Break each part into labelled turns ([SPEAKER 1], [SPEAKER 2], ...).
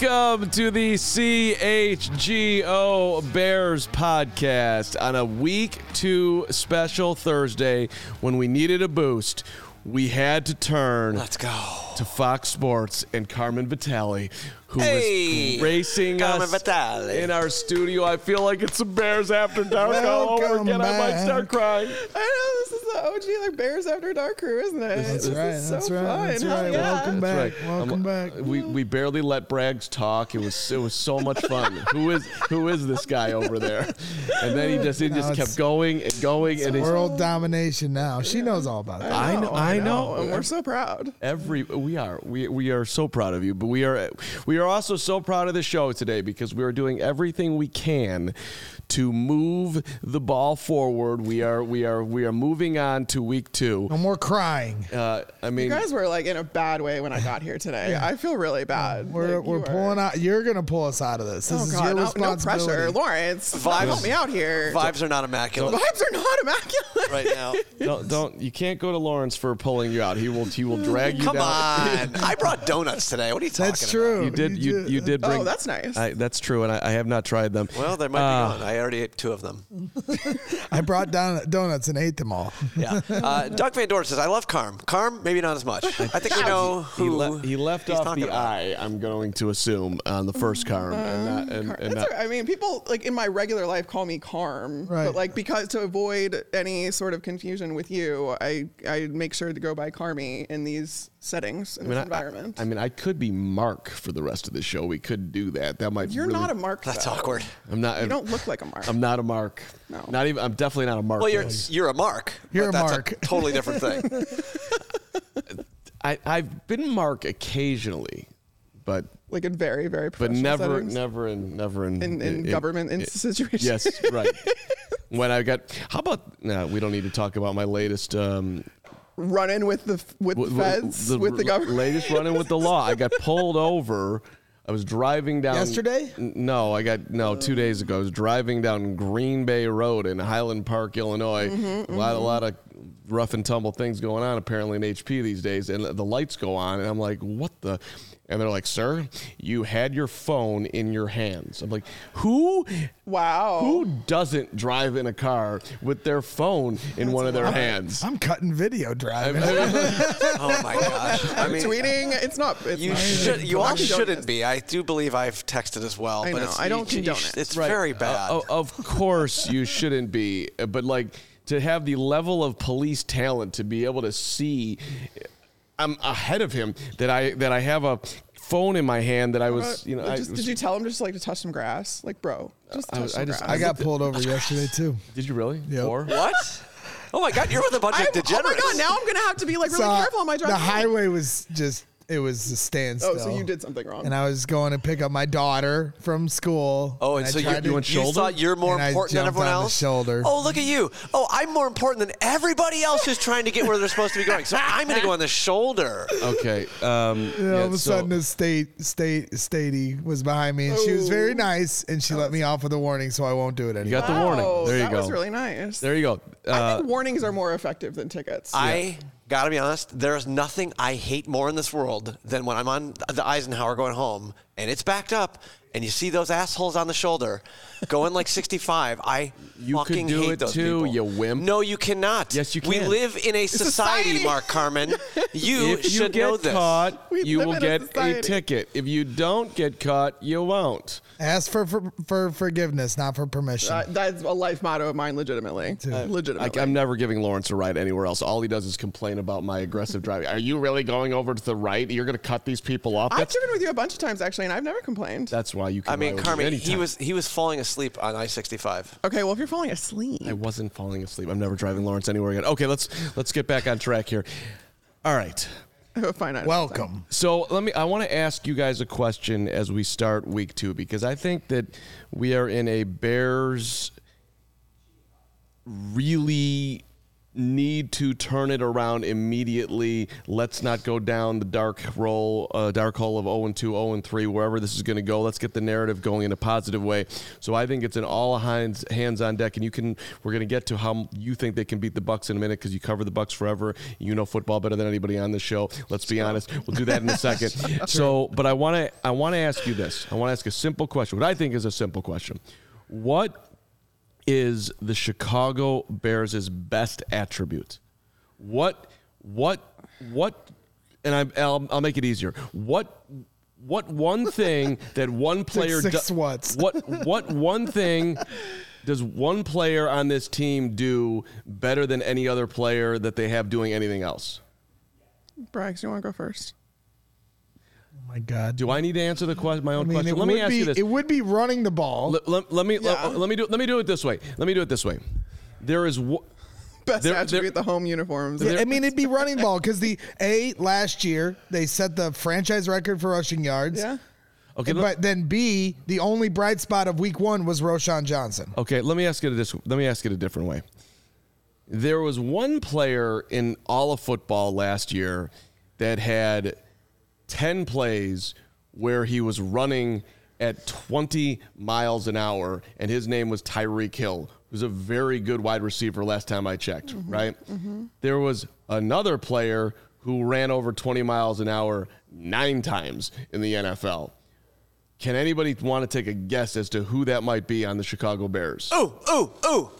[SPEAKER 1] Welcome to the CHGO Bears podcast on a week two special Thursday when we needed a boost. We had to turn
[SPEAKER 2] Let's go.
[SPEAKER 1] to Fox Sports and Carmen Vitali, who
[SPEAKER 2] Hey,
[SPEAKER 1] was racing
[SPEAKER 2] Carmen
[SPEAKER 1] us
[SPEAKER 2] Vitali.
[SPEAKER 1] in our studio. I feel like it's some Bears After Dark all over
[SPEAKER 3] Welcome
[SPEAKER 1] again. I might start crying.
[SPEAKER 4] I know this is the OG like Bears After Dark crew, isn't it?
[SPEAKER 3] That's
[SPEAKER 4] This
[SPEAKER 3] right.
[SPEAKER 4] is
[SPEAKER 3] That's
[SPEAKER 4] so
[SPEAKER 3] right.
[SPEAKER 4] Fun.
[SPEAKER 3] That's
[SPEAKER 4] Hell
[SPEAKER 3] right.
[SPEAKER 4] yeah.
[SPEAKER 3] Welcome back.
[SPEAKER 1] right.
[SPEAKER 3] Welcome
[SPEAKER 1] Um,
[SPEAKER 3] back.
[SPEAKER 1] We we barely let Braggs talk. It was it was so much fun. who is who is this guy over there? And then he just he
[SPEAKER 3] No,
[SPEAKER 1] just kept going and going and he's
[SPEAKER 3] World domination now. She knows all about that.
[SPEAKER 1] I know I know.
[SPEAKER 4] and we're so proud.
[SPEAKER 1] Every we are we we are so proud of you, but we are we are also so proud of the show today because we are doing everything we can to move the ball forward. We are we are we are moving on to week two.
[SPEAKER 3] No more crying.
[SPEAKER 1] Uh, I mean,
[SPEAKER 4] You guys were like in a bad way when I got here today. I feel really bad.
[SPEAKER 3] We're,
[SPEAKER 4] Like,
[SPEAKER 3] we're pulling
[SPEAKER 4] are-
[SPEAKER 3] out. You're gonna pull us out of this. This
[SPEAKER 4] Oh
[SPEAKER 3] is
[SPEAKER 4] God,
[SPEAKER 3] your
[SPEAKER 4] no, no
[SPEAKER 3] responsibility.
[SPEAKER 4] pressure, Lawrence.
[SPEAKER 2] Vibes-
[SPEAKER 4] help me out here.
[SPEAKER 2] Vibes are not immaculate
[SPEAKER 4] Vibes are not immaculate.
[SPEAKER 2] right now.
[SPEAKER 1] don't don't you can't go to Lawrence for pulling you out. He will he will drag you down.
[SPEAKER 2] Come
[SPEAKER 1] down.
[SPEAKER 2] on. I brought donuts today. What are you talking
[SPEAKER 3] That's true.
[SPEAKER 1] You did. You, you did bring.
[SPEAKER 4] Oh, that's nice.
[SPEAKER 1] I, that's true, and I, I have not tried them.
[SPEAKER 2] Well, they might
[SPEAKER 1] Uh,
[SPEAKER 2] be gone. I already ate two of them.
[SPEAKER 3] I brought down donuts and ate them all.
[SPEAKER 2] Yeah. Uh, Doug Van Dorn says, I love Carm. Carm, maybe not as much. I think we know
[SPEAKER 1] He,
[SPEAKER 2] who
[SPEAKER 1] le- he left
[SPEAKER 2] he's
[SPEAKER 1] off the
[SPEAKER 2] about.
[SPEAKER 1] I. I'm going to assume on the first car, and not, and, and
[SPEAKER 4] That's
[SPEAKER 1] not,
[SPEAKER 4] all right. I mean, people like in my regular life call me Carm,
[SPEAKER 3] Right.
[SPEAKER 4] but like because to avoid any sort of confusion with you, I I make sure to go by Carmy in these settings in
[SPEAKER 1] I mean,
[SPEAKER 4] this
[SPEAKER 1] I-
[SPEAKER 4] environment.
[SPEAKER 1] I, I mean, I could be Mark for the rest of the show. We could do that. That might.
[SPEAKER 4] You're
[SPEAKER 1] really-
[SPEAKER 4] not a Mark.
[SPEAKER 2] That's
[SPEAKER 4] though.
[SPEAKER 2] awkward.
[SPEAKER 1] I'm not.
[SPEAKER 4] You don't look like a Mark.
[SPEAKER 1] I'm not a Mark.
[SPEAKER 4] No.
[SPEAKER 1] Not even. I'm definitely not a Mark.
[SPEAKER 2] Well, you're you're a Mark.
[SPEAKER 3] You're
[SPEAKER 2] but
[SPEAKER 3] a
[SPEAKER 2] that's
[SPEAKER 3] Mark.
[SPEAKER 2] A totally different thing.
[SPEAKER 1] I, I've been Mark occasionally, but
[SPEAKER 4] like in very very
[SPEAKER 1] but never
[SPEAKER 4] settings.
[SPEAKER 1] never in never in
[SPEAKER 4] in, in, government in, situations.
[SPEAKER 1] Yes, right. when I got, how about? No, we don't need to talk about my latest. Um,
[SPEAKER 4] running with the with the feds
[SPEAKER 1] the
[SPEAKER 4] with the government.
[SPEAKER 1] Latest running with the law. I got pulled over. I was driving down
[SPEAKER 3] Yesterday?
[SPEAKER 1] N- No, I got no two days ago. I was driving down Green Bay Road in Highland Park, Illinois.
[SPEAKER 4] Mm-hmm,
[SPEAKER 1] a lot, a lot of rough and tumble things going on apparently in HP these days, and the lights go on, and I'm like, what the? And they're like, sir, you had your phone in your hands. I'm like, who?
[SPEAKER 4] Wow.
[SPEAKER 1] Who doesn't drive in a car with their phone in one of their hands?
[SPEAKER 3] I'm cutting video driving.
[SPEAKER 2] oh my gosh. I mean,
[SPEAKER 4] tweeting? It's not. It's
[SPEAKER 2] you
[SPEAKER 4] not,
[SPEAKER 2] should. You
[SPEAKER 4] I'm
[SPEAKER 2] all shouldn't be. I do believe I've texted as well.
[SPEAKER 4] I
[SPEAKER 2] but
[SPEAKER 4] know,
[SPEAKER 2] It's,
[SPEAKER 4] I don't
[SPEAKER 2] you- you
[SPEAKER 4] condone
[SPEAKER 2] sh-
[SPEAKER 4] it.
[SPEAKER 2] It's
[SPEAKER 1] Right.
[SPEAKER 2] very bad.
[SPEAKER 1] Uh, of course, you shouldn't be, uh, but like to have the level of police talent to be able to see, I'm ahead of him. That I that I have a phone in my hand that I was, you know, I
[SPEAKER 4] Just-
[SPEAKER 1] was-
[SPEAKER 4] did you tell him just like to touch some grass? Like, bro, just
[SPEAKER 1] I
[SPEAKER 4] touch
[SPEAKER 1] was-
[SPEAKER 4] some
[SPEAKER 1] I just-
[SPEAKER 4] grass.
[SPEAKER 3] I got pulled over yesterday too.
[SPEAKER 1] Did you really?
[SPEAKER 3] Yep.
[SPEAKER 1] Or?
[SPEAKER 2] what? Oh my God! You're with a bunch
[SPEAKER 4] I'm-
[SPEAKER 2] of degenerates.
[SPEAKER 4] Oh my god! Now I'm gonna have to be like really
[SPEAKER 3] So,
[SPEAKER 4] careful on my drive.
[SPEAKER 3] the highway was just it was a standstill.
[SPEAKER 4] Oh, so you did something wrong.
[SPEAKER 3] And I was going to pick up my daughter from school.
[SPEAKER 2] Oh, and
[SPEAKER 3] I
[SPEAKER 2] so you,
[SPEAKER 3] tried
[SPEAKER 2] you,
[SPEAKER 3] to-
[SPEAKER 1] went
[SPEAKER 2] you
[SPEAKER 1] shoulder?
[SPEAKER 2] thought you're more
[SPEAKER 3] And I
[SPEAKER 2] important than
[SPEAKER 3] jumped
[SPEAKER 2] everyone
[SPEAKER 3] on the
[SPEAKER 2] else?
[SPEAKER 3] shoulder.
[SPEAKER 2] Oh, look at you. Oh, I'm more important than everybody else who's trying to get where they're supposed to be going. So I'm going to go on the shoulder.
[SPEAKER 1] Okay. Um,
[SPEAKER 3] And
[SPEAKER 1] yeah,
[SPEAKER 3] all of a
[SPEAKER 1] so-
[SPEAKER 3] sudden, the state state statey was behind me, and she was very nice, and she let me off with a warning, so I won't do it anymore.
[SPEAKER 1] you got the warning. There you
[SPEAKER 4] that
[SPEAKER 1] go.
[SPEAKER 4] was really nice.
[SPEAKER 1] there you go.
[SPEAKER 4] I
[SPEAKER 1] Uh,
[SPEAKER 4] think warnings are more effective than tickets.
[SPEAKER 2] I got to be honest, there's nothing I hate more in this world than when I'm on the Eisenhower going home and it's backed up and you see those assholes on the shoulder going like 65. I
[SPEAKER 1] You could
[SPEAKER 2] fucking
[SPEAKER 1] do
[SPEAKER 2] hate
[SPEAKER 1] it
[SPEAKER 2] those
[SPEAKER 1] too,
[SPEAKER 2] people.
[SPEAKER 1] you wimp.
[SPEAKER 2] No, you cannot.
[SPEAKER 1] Yes, you can.
[SPEAKER 2] We
[SPEAKER 1] can.
[SPEAKER 2] live in a society,
[SPEAKER 4] society.
[SPEAKER 2] Mark Carmen. You
[SPEAKER 1] if you
[SPEAKER 2] should
[SPEAKER 1] get
[SPEAKER 2] know this.
[SPEAKER 1] caught,
[SPEAKER 4] We
[SPEAKER 1] you
[SPEAKER 4] live
[SPEAKER 1] will
[SPEAKER 4] in a
[SPEAKER 1] get a
[SPEAKER 4] society.
[SPEAKER 1] ticket. If you don't get caught, you won't.
[SPEAKER 3] Ask for, for for forgiveness, not for permission.
[SPEAKER 4] Uh, that's a life motto of mine, legitimately.
[SPEAKER 1] I,
[SPEAKER 4] legitimately.
[SPEAKER 1] am never giving Lawrence a ride anywhere else. All he does is complain about my aggressive driving. Are you really going over to the right? You're going to cut these people off?
[SPEAKER 4] I've
[SPEAKER 1] That's,
[SPEAKER 4] driven with you a bunch of times actually, and I've never complained.
[SPEAKER 1] that's why you can
[SPEAKER 2] I mean,
[SPEAKER 1] ride me
[SPEAKER 2] Carmen, he was he was falling asleep on I-65.
[SPEAKER 4] okay, well if you're falling asleep,
[SPEAKER 1] I wasn't falling asleep. I'm never driving Lawrence anywhere again. Okay, let's let's get back on track here. All right.
[SPEAKER 4] I have a.
[SPEAKER 3] Welcome.
[SPEAKER 1] So let me. I want to ask you guys a question as we start week two because I think that we are in a Bears really need to turn it around immediately. Let's not go down the dark roll, uh, dark hole of 0 and 2, 0 and 3, wherever this is going to go. Let's get the narrative going in a positive way. So I think it's an all hands hands on deck, and you can. We're going to get to how you think they can beat the Bucs in a minute because you cover the Bucs forever. You know football better than anybody on this show. Let's be honest. We'll do that in a second. so, but I want to I want to ask you this. I want to ask a simple question. What I think is a simple question. What is the Chicago Bears' best attribute? What what what and I, I'll, I'll make it easier. What what one thing that one player
[SPEAKER 3] six
[SPEAKER 1] do- what what one thing does one player on this team do better than any other player that they have doing anything else?
[SPEAKER 4] Braggs, you want to go first?
[SPEAKER 3] My God.
[SPEAKER 1] Do I need to answer the question, my
[SPEAKER 3] I
[SPEAKER 1] own
[SPEAKER 3] mean,
[SPEAKER 1] question?
[SPEAKER 3] it
[SPEAKER 1] Let me
[SPEAKER 3] would
[SPEAKER 1] ask
[SPEAKER 3] be,
[SPEAKER 1] you this.
[SPEAKER 3] It would be running the ball.
[SPEAKER 1] Let, let- let me
[SPEAKER 4] Yeah.
[SPEAKER 1] let, let me do let me do it this way. Let me do it this way. There is wo-
[SPEAKER 4] Best
[SPEAKER 1] There-
[SPEAKER 4] attribute,
[SPEAKER 1] there-
[SPEAKER 4] the home uniforms.
[SPEAKER 3] Yeah, I mean, it'd be running ball because the A last year they set the franchise record for rushing yards.
[SPEAKER 4] yeah.
[SPEAKER 1] okay. let-
[SPEAKER 3] But then B, the only bright spot of week one was Roschon Johnson.
[SPEAKER 1] Okay, let me ask it this. Let me ask it a different way. There was one player in all of football last year that had ten plays where he was running at 20 miles an hour, and his name was Tyreek Hill, who's a very good wide receiver. Last time I checked, mm-hmm. right? Mm-hmm. There was another player who ran over 20 miles an hour nine times in the NFL. Can anybody want to take a guess as to who that might be on the Chicago Bears?
[SPEAKER 2] Oh, oh, oh.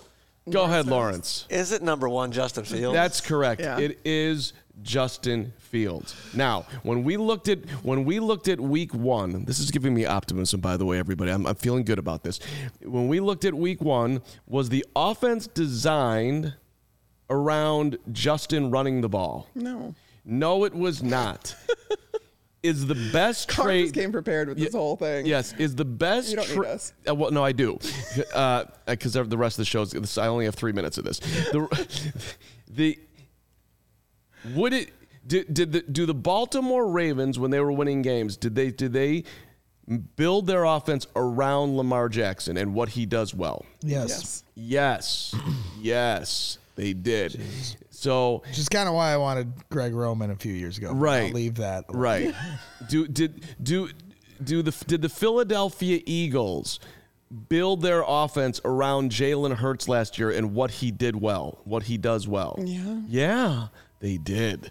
[SPEAKER 1] Go ahead, Lawrence.
[SPEAKER 2] Is it number one, Justin Fields?
[SPEAKER 1] That's correct.
[SPEAKER 4] Yeah.
[SPEAKER 1] It is Justin Fields. Now, when we looked at when we looked at week one, this is giving me optimism, by the way, everybody. I'm, I'm feeling good about this. When we looked at week one, was the offense designed around Justin running the ball?
[SPEAKER 4] No.
[SPEAKER 1] No, it was not. is the best
[SPEAKER 4] Carlos
[SPEAKER 1] trade
[SPEAKER 4] came prepared with this
[SPEAKER 1] Yeah,
[SPEAKER 4] whole thing.
[SPEAKER 1] Yes, is the best.
[SPEAKER 4] You don't need us.
[SPEAKER 1] Uh, well, no, I do, because the rest of the shows. I only have three minutes of this. The, the would it did did the, do the Baltimore Ravens when they were winning games? Did they did they build their offense around Lamar Jackson and what he does well?
[SPEAKER 3] Yes.
[SPEAKER 4] Yes.
[SPEAKER 1] Yes, yes, they did. So
[SPEAKER 3] Which is kind of why I wanted Greg Roman a few years ago.
[SPEAKER 1] Right.
[SPEAKER 3] I'll leave that. alone.
[SPEAKER 1] Right. do did do do the did the Philadelphia Eagles build their offense around Jalen Hurts last year and what he did well, what he does well?
[SPEAKER 4] Yeah.
[SPEAKER 1] Yeah, they did.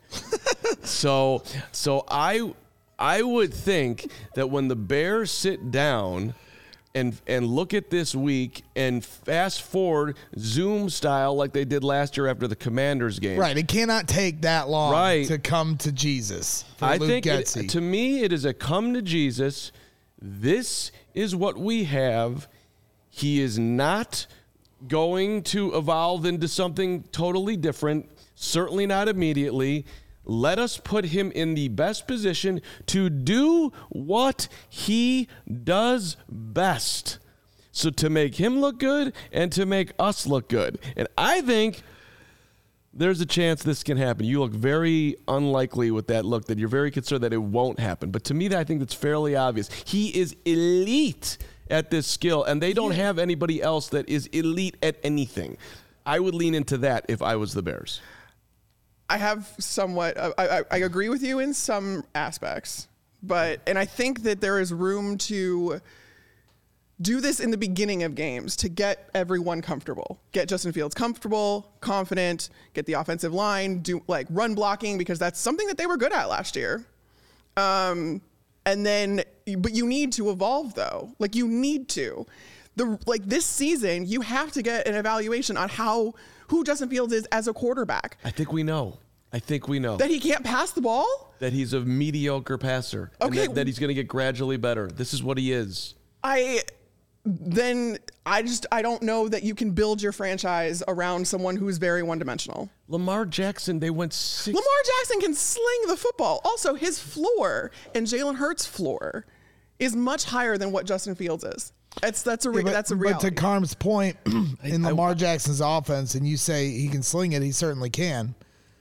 [SPEAKER 1] so so I I would think that when the Bears sit down and and look at this week and fast forward Zoom style like they did last year after the Commanders game.
[SPEAKER 3] Right. It cannot take that long
[SPEAKER 1] Right.
[SPEAKER 3] to come to Jesus.
[SPEAKER 1] I
[SPEAKER 3] Luke
[SPEAKER 1] think it, to me it is a come to Jesus. This is what we have. He is not going to evolve into something totally different, certainly not immediately. Let us put him in the best position to do what he does best. So to make him look good and to make us look good. And I think there's a chance this can happen. You look very unlikely with that look that you're very concerned that it won't happen. But to me, that I think that's fairly obvious. He is elite at this skill, and they don't have anybody else that is elite at anything. I would lean into that if I was the Bears.
[SPEAKER 4] I have somewhat. I, I, I agree with you in some aspects, but and I think that there is room to do this in the beginning of games to get everyone comfortable, get Justin Fields comfortable, confident, get the offensive line do like run blocking because that's something that they were good at last year. Um, and then, but you need to evolve though. Like you need to. The like this season, you have to get an evaluation on how who Justin Fields is as a quarterback
[SPEAKER 1] I think we know. I think we know
[SPEAKER 4] that he can't pass the ball.
[SPEAKER 1] that he's a mediocre passer. and
[SPEAKER 4] Okay.
[SPEAKER 1] that, that he's going to get gradually better. This is what he is.
[SPEAKER 4] I then I just I don't know that you can build your franchise around someone who's very one dimensional.
[SPEAKER 1] Lamar Jackson, they went six.
[SPEAKER 4] Lamar Jackson can sling the football. Also, his floor and Jalen Hurts' floor is much higher than what Justin Fields is. That's that's a re-
[SPEAKER 3] Yeah, but,
[SPEAKER 4] that's a
[SPEAKER 3] but to Carm's point, in Lamar Jackson's offense, and you say he can sling it, he certainly can.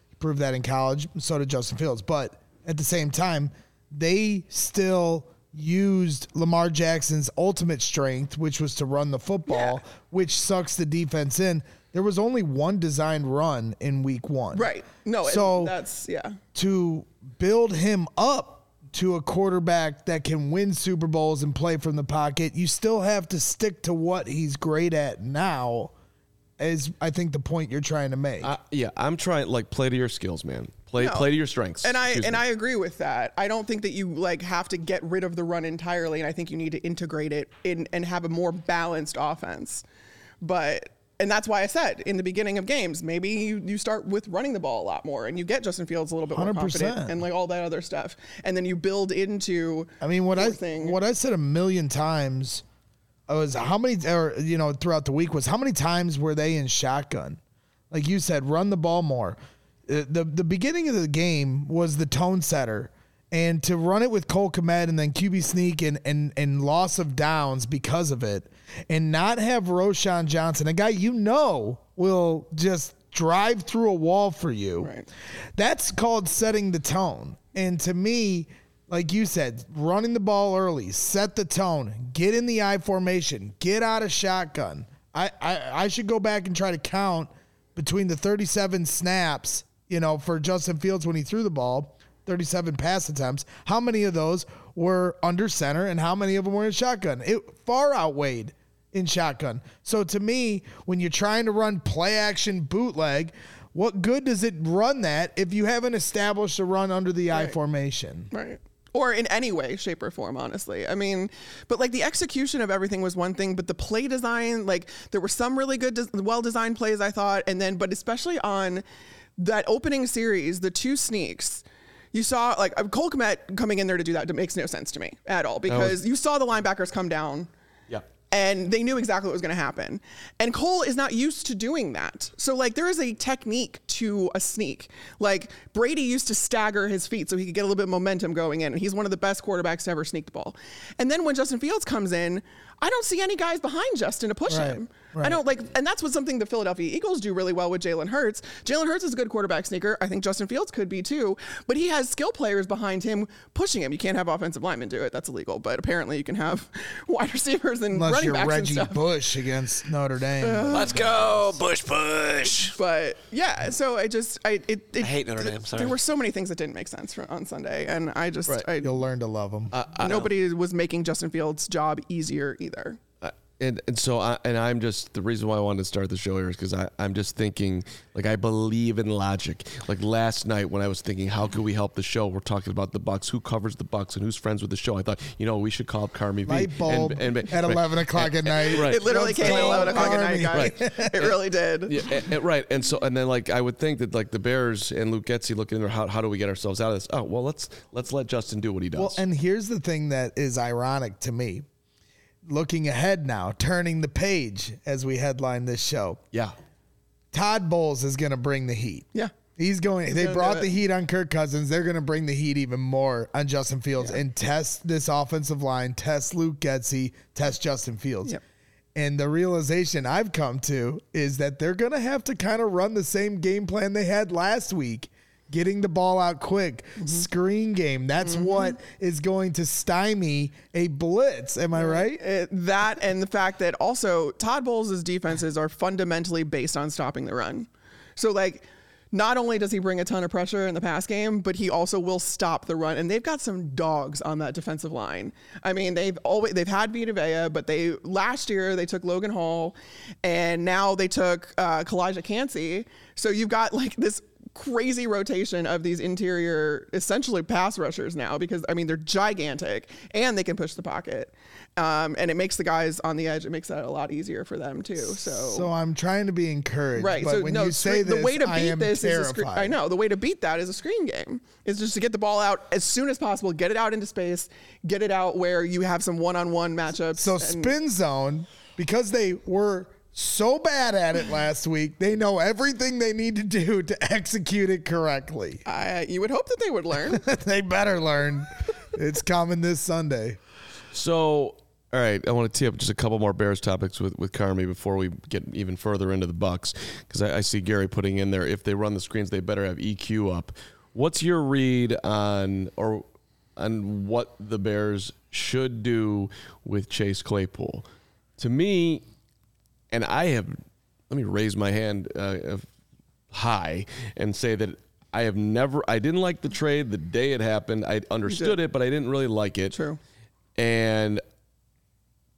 [SPEAKER 3] He proved that in college. So did Justin Fields. But at the same time, they still used Lamar Jackson's ultimate strength, which was to run the football,
[SPEAKER 4] Yeah.
[SPEAKER 3] which sucks the defense in. there was only one designed run in week one.
[SPEAKER 4] Right. No.
[SPEAKER 3] So
[SPEAKER 4] that's yeah.
[SPEAKER 3] to build him up to a quarterback that can win Super Bowls and play from the pocket, you still have to stick to what he's great at now. Is I think the point you're trying to make.
[SPEAKER 1] Uh, yeah, I'm trying like play to your skills, man. Play
[SPEAKER 4] No.
[SPEAKER 1] play to your strengths.
[SPEAKER 4] And I
[SPEAKER 1] Excuse
[SPEAKER 4] and
[SPEAKER 1] me.
[SPEAKER 4] I agree with that. I don't think that you like have to get rid of the run entirely, and I think you need to integrate it in and have a more balanced offense. But and that's why I said in the beginning of games, maybe you, you start with running the ball a lot more, and you get Justin Fields a little bit more
[SPEAKER 3] 100%.
[SPEAKER 4] confident, and like all that other stuff, and then you build into.
[SPEAKER 3] I mean, what I
[SPEAKER 4] thing.
[SPEAKER 3] what I said a million times was how many, or you know, throughout the week was how many times were they in shotgun? Like you said, run the ball more. Uh, the The beginning of the game was the tone setter, and to run it with Cole Kmet and then QB sneak and and and loss of downs because of it, and not have Roschon Johnson, a guy you know will just drive through a wall for you.
[SPEAKER 4] Right.
[SPEAKER 3] That's called setting the tone. And to me, like you said, running the ball early, set the tone, get in the I formation, get out of shotgun. I, I, I should go back and try to count between the 37 snaps, you know, for Justin Fields when he threw the ball, 37 pass attempts. How many of those were under center and how many of them were in shotgun? It far outweighed in shotgun. So to me, when you're trying to run play action bootleg, what good does it run that if you haven't established a run under the I formation?
[SPEAKER 4] Right. Or in any way, shape, or form, honestly. I mean, but like the execution of everything was one thing, but the play design, like there were some really good, des- well designed plays, I thought. And then, but especially on that opening series, the two sneaks, you saw like uh, Cole Kmet coming in there to do that. Makes no sense to me at all because you saw the linebackers come down
[SPEAKER 1] yeah.
[SPEAKER 4] and they knew exactly what was going to happen. And Cole is not used to doing that. So like there is a technique to a sneak. Like Brady used to stagger his feet so he could get a little bit of momentum going in. And he's one of the best quarterbacks to ever sneak the ball. And then when Justin Fields comes in, I don't see any guys behind Justin to push
[SPEAKER 3] Right,
[SPEAKER 4] him. I don't like, and that's what something the Philadelphia Eagles do really well with Jalen Hurts. Jalen Hurts is a good quarterback sneaker. I think Justin Fields could be too, but he has skill players behind him pushing him. You can't have offensive linemen do it. That's illegal. But apparently you can have wide receivers and
[SPEAKER 3] Unless
[SPEAKER 4] running
[SPEAKER 3] you're
[SPEAKER 4] backs and
[SPEAKER 3] Reggie
[SPEAKER 4] stuff.
[SPEAKER 3] Bush against Notre Dame.
[SPEAKER 2] Let's go, Bush Bush.
[SPEAKER 4] But yeah, so I just I it, it
[SPEAKER 2] I hate Notre Dame, sorry.
[SPEAKER 4] There were so many things that didn't make sense for, on Sunday, and I just I,
[SPEAKER 3] You'll learn to love them.
[SPEAKER 4] nobody was making Justin Fields' job easier either.
[SPEAKER 1] Uh, and and so I, and I'm just the reason why I wanted to start the show here is because I'm just thinking like I believe in logic. Like last night when I was thinking how could we help the show, we're talking about the Bucs, who covers the Bucs, and who's friends with the show. I thought you know we should call up Carmi V
[SPEAKER 3] Light bulb
[SPEAKER 1] and- and-
[SPEAKER 3] at
[SPEAKER 1] right.
[SPEAKER 3] 11 o'clock at night.
[SPEAKER 1] Right.
[SPEAKER 4] It literally
[SPEAKER 3] Let's
[SPEAKER 4] came at eleven o'clock at night,
[SPEAKER 3] Army.
[SPEAKER 4] guys. it really did.
[SPEAKER 1] Yeah, and, and- right. And so, and then like I would think that like the Bears and Luke Getsy looking in there, how, how do we get ourselves out of this? Oh, well, let's let's let Justin do what he does.
[SPEAKER 3] Well, and here's the thing that is ironic to me. Looking ahead now, turning the page as we headline this show.
[SPEAKER 1] yeah,
[SPEAKER 3] Todd Bowles is going to bring the heat.
[SPEAKER 4] Yeah.
[SPEAKER 3] He's going. they brought the heat on Kirk Cousins. They're going to bring the heat even more on Justin Fields and test this offensive line, test Luke Getsy, test Justin Fields.
[SPEAKER 4] Yep.
[SPEAKER 3] And the realization I've come to is that they're going to have to kind of run the same game plan they had last week, getting the ball out quick,
[SPEAKER 4] Mm-hmm.
[SPEAKER 3] screen game. That's what is going to stymie a blitz. Am I right?
[SPEAKER 4] It- that and the fact that also Todd Bowles' defenses are fundamentally based on stopping the run. So like not only does he bring a ton of pressure in the pass game, but he also will stop the run. And they've got some dogs on that defensive line. I mean, they've always they've had Vita Vea, but they last year they took Logan Hall, and now they took uh, Calijah Kancey. So you've got like this crazy rotation of these interior essentially pass rushers now because I mean they're gigantic and they can push the pocket. Um, and it makes the guys on the edge, it makes that a lot easier for them too. So,
[SPEAKER 3] So I'm trying to be encouraged.
[SPEAKER 4] right.
[SPEAKER 3] But
[SPEAKER 4] so
[SPEAKER 3] when
[SPEAKER 4] no,
[SPEAKER 3] you say
[SPEAKER 4] the
[SPEAKER 3] this,
[SPEAKER 4] way to beat this is a screen. I know the way to beat that is a screen game. Is just to get the ball out as soon as possible, get it out into space, get it out where you have some one-on-one matchups.
[SPEAKER 3] So
[SPEAKER 4] and-
[SPEAKER 3] spin zone, because they were so bad at it last week, they know everything they need to do to execute it correctly.
[SPEAKER 4] I, you would hope that they would learn.
[SPEAKER 3] they better learn. It's coming this Sunday.
[SPEAKER 1] So, all right, I want to tee up just a couple more Bears topics with with Carmi before we get even further into the Bucs, because I, I see Gary putting in there if they run the screens, they better have EQ up. What's your read on or on what the Bears should do with Chase Claypool? To me, and I have let me raise my hand uh, high and say that I have never, I didn't like the trade the day it happened. I understood it, but I didn't really like it.
[SPEAKER 4] True.
[SPEAKER 1] And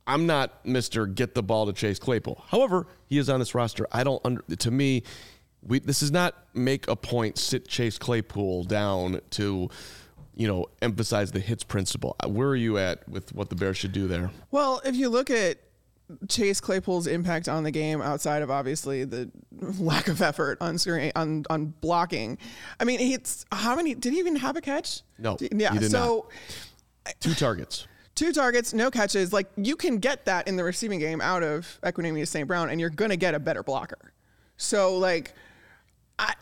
[SPEAKER 1] I'm not Mr. Get the ball to Chase Claypool. However, he is on this roster. I don't, under, to me, we, this is not make a point, sit Chase Claypool down to, you know, emphasize the hits principle. Where are you at with what the Bears should do there?
[SPEAKER 4] Well, if you look at Chase Claypool's impact on the game outside of obviously the lack of effort on screen on on blocking. I mean, it's how many did he even have a catch?
[SPEAKER 1] No.
[SPEAKER 4] Yeah. so
[SPEAKER 1] not. two targets.
[SPEAKER 4] Two targets, no catches. Like you can get that in the receiving game out of Equanimeous St. Brown, and you're gonna get a better blocker. So like, I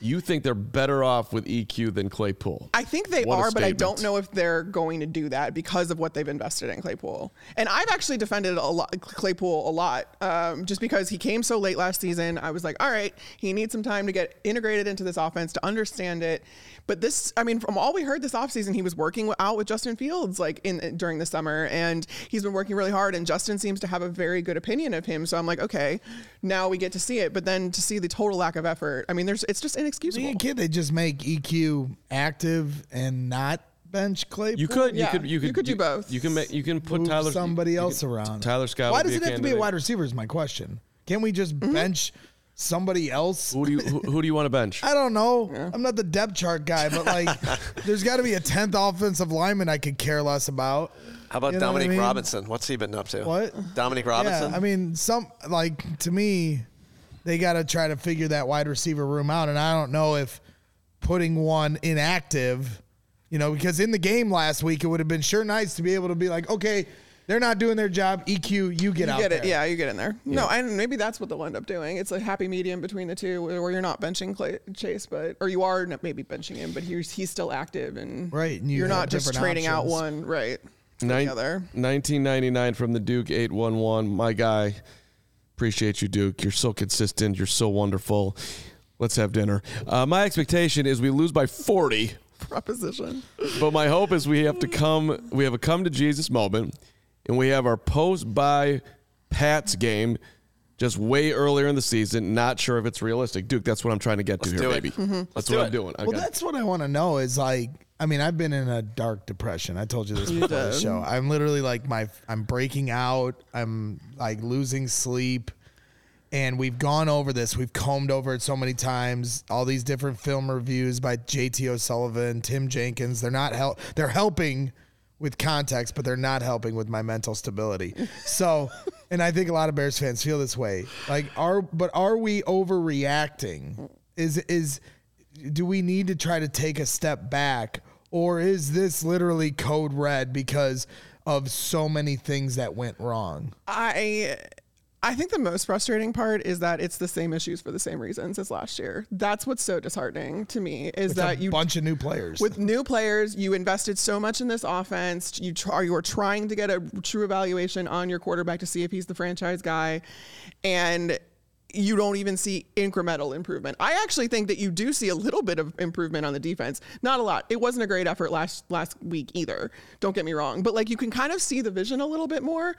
[SPEAKER 1] you think they're better off with EQ than Claypool?
[SPEAKER 4] I think they what are, but I don't know if they're going to do that because of what they've invested in Claypool. And I've actually defended a lot, Claypool a lot, um, just because he came so late last season. I was like, all right, he needs some time to get integrated into this offense to understand it. But this, I mean, from all we heard this offseason, he was working out with Justin Fields like in during the summer, and he's been working really hard. And Justin seems to have a very good opinion of him. So I'm like, okay, now we get to see it. But then to see the total lack of effort, I mean, there's it's just inexcusable.
[SPEAKER 3] Can't they just make EQ active and not bench Claypool?
[SPEAKER 1] You could, you
[SPEAKER 4] yeah,
[SPEAKER 1] could, you could,
[SPEAKER 4] you could do both.
[SPEAKER 1] You can make, you can put
[SPEAKER 3] Move
[SPEAKER 1] Tyler
[SPEAKER 3] somebody
[SPEAKER 1] you,
[SPEAKER 3] else
[SPEAKER 1] you
[SPEAKER 3] around.
[SPEAKER 1] Tyler Scott.
[SPEAKER 3] Why does it
[SPEAKER 1] a
[SPEAKER 3] have to be a wide receiver? Is my question. Can't we just
[SPEAKER 4] Mm-hmm.
[SPEAKER 3] bench somebody else?
[SPEAKER 1] Who do you who, who do you want to bench?
[SPEAKER 3] I don't know. I'm not the depth chart guy, but like, there's got to be a tenth offensive lineman I could care less about.
[SPEAKER 2] How about
[SPEAKER 3] You know what I
[SPEAKER 2] Dominic
[SPEAKER 3] mean?
[SPEAKER 2] Robinson? What's he been up to?
[SPEAKER 3] What?
[SPEAKER 2] Dominique Robinson?
[SPEAKER 3] Yeah, I mean, some like to me, they got to try to figure that wide receiver room out, and I don't know if putting one inactive, you know, because in the game last week it would have been sure nice to be able to be like, okay, they're not doing their job. EQ, you get
[SPEAKER 4] You
[SPEAKER 3] out
[SPEAKER 4] get
[SPEAKER 3] there.
[SPEAKER 4] it, yeah. You get in there. No, and maybe that's what they'll end up doing. It's a happy medium between the two, where you're not benching Clay, Chase, but or you are maybe benching him, but he's he's still active, and
[SPEAKER 3] Right, and you
[SPEAKER 4] you're not just
[SPEAKER 3] different
[SPEAKER 4] trading out one, right? for
[SPEAKER 1] Nine- 1999 from the Duke 811. My guy. Appreciate you, Duke. You're so consistent. You're so wonderful. Let's have dinner. Uh, my expectation is we lose by 40,
[SPEAKER 4] Proposition.
[SPEAKER 1] but my hope is we have to come. We have a come to Jesus moment, and we have our post by Pats game just way earlier in the season. Not sure if it's realistic, Duke. That's what I'm trying to get to
[SPEAKER 2] Let's
[SPEAKER 1] here,
[SPEAKER 2] do it.
[SPEAKER 1] baby. Mm-hmm.
[SPEAKER 2] Let's
[SPEAKER 1] That's
[SPEAKER 2] do
[SPEAKER 1] what I'm doing. I
[SPEAKER 3] Well,
[SPEAKER 1] got-
[SPEAKER 3] that's what I want to know is like, I mean, I've been in a dark depression. I told you this before the show. I'm literally like my, I'm breaking out. I'm like losing sleep. And we've gone over this. We've combed over it so many times. All these different film reviews by JT O'Sullivan, Tim Jenkins. They're not help. They're helping with context, but they're not helping with my mental stability. So, and I think a lot of Bears fans feel this way. Like, are but are we overreacting? Is is do we need to try to take a step back, or is this literally code red because of so many things that went wrong?
[SPEAKER 4] I I think the most frustrating part is that it's the same issues for the same reasons as last year. That's what's so disheartening to me is
[SPEAKER 3] With a
[SPEAKER 4] that you
[SPEAKER 3] bunch of new players.
[SPEAKER 4] with new players, you invested so much in this offense. You try, you are trying to get a true evaluation on your quarterback to see if he's the franchise guy, and you don't even see incremental improvement. I actually think that you do see a little bit of improvement on the defense. Not a lot. It wasn't a great effort last last week either. Don't get me wrong, but like you can kind of see the vision a little bit more.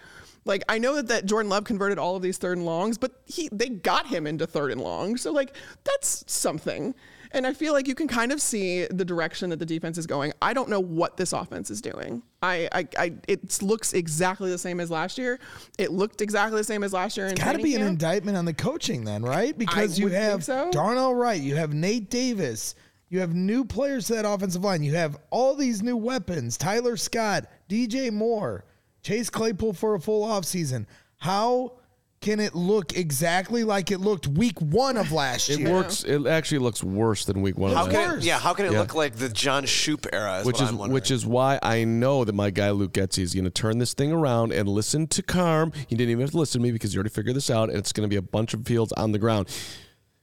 [SPEAKER 4] Like I know that, that Jordan Love converted all of these third and longs, but he they got him into third and long. So like that's something. And I feel like you can kind of see the direction that the defense is going. I don't know what this offense is doing. I, I, I it looks exactly the same as last year. It looked exactly the same as last year. in
[SPEAKER 3] Got to be an
[SPEAKER 4] camp.
[SPEAKER 3] indictment on the coaching then, right? Because you have
[SPEAKER 4] so.
[SPEAKER 3] Darnell Wright, you have Nate Davis, you have new players to that offensive line, you have all these new weapons: Tyler Scott, DJ Moore, Chase Claypool for a full offseason. How can it look exactly like it looked week one of last
[SPEAKER 1] it
[SPEAKER 3] year?
[SPEAKER 1] works. It actually looks worse than week one. of
[SPEAKER 2] How
[SPEAKER 1] last
[SPEAKER 2] can
[SPEAKER 1] year.
[SPEAKER 2] it, yeah, how can it
[SPEAKER 1] Yeah.
[SPEAKER 2] look like the John Shoop era? Is
[SPEAKER 1] which
[SPEAKER 2] what
[SPEAKER 1] is
[SPEAKER 2] I'm
[SPEAKER 1] which is why I know that my guy Luke Getsy is going to turn this thing around and listen to Carm. He didn't even have to listen to me because he already figured this out, and it's going to be a bunch of fields on the ground.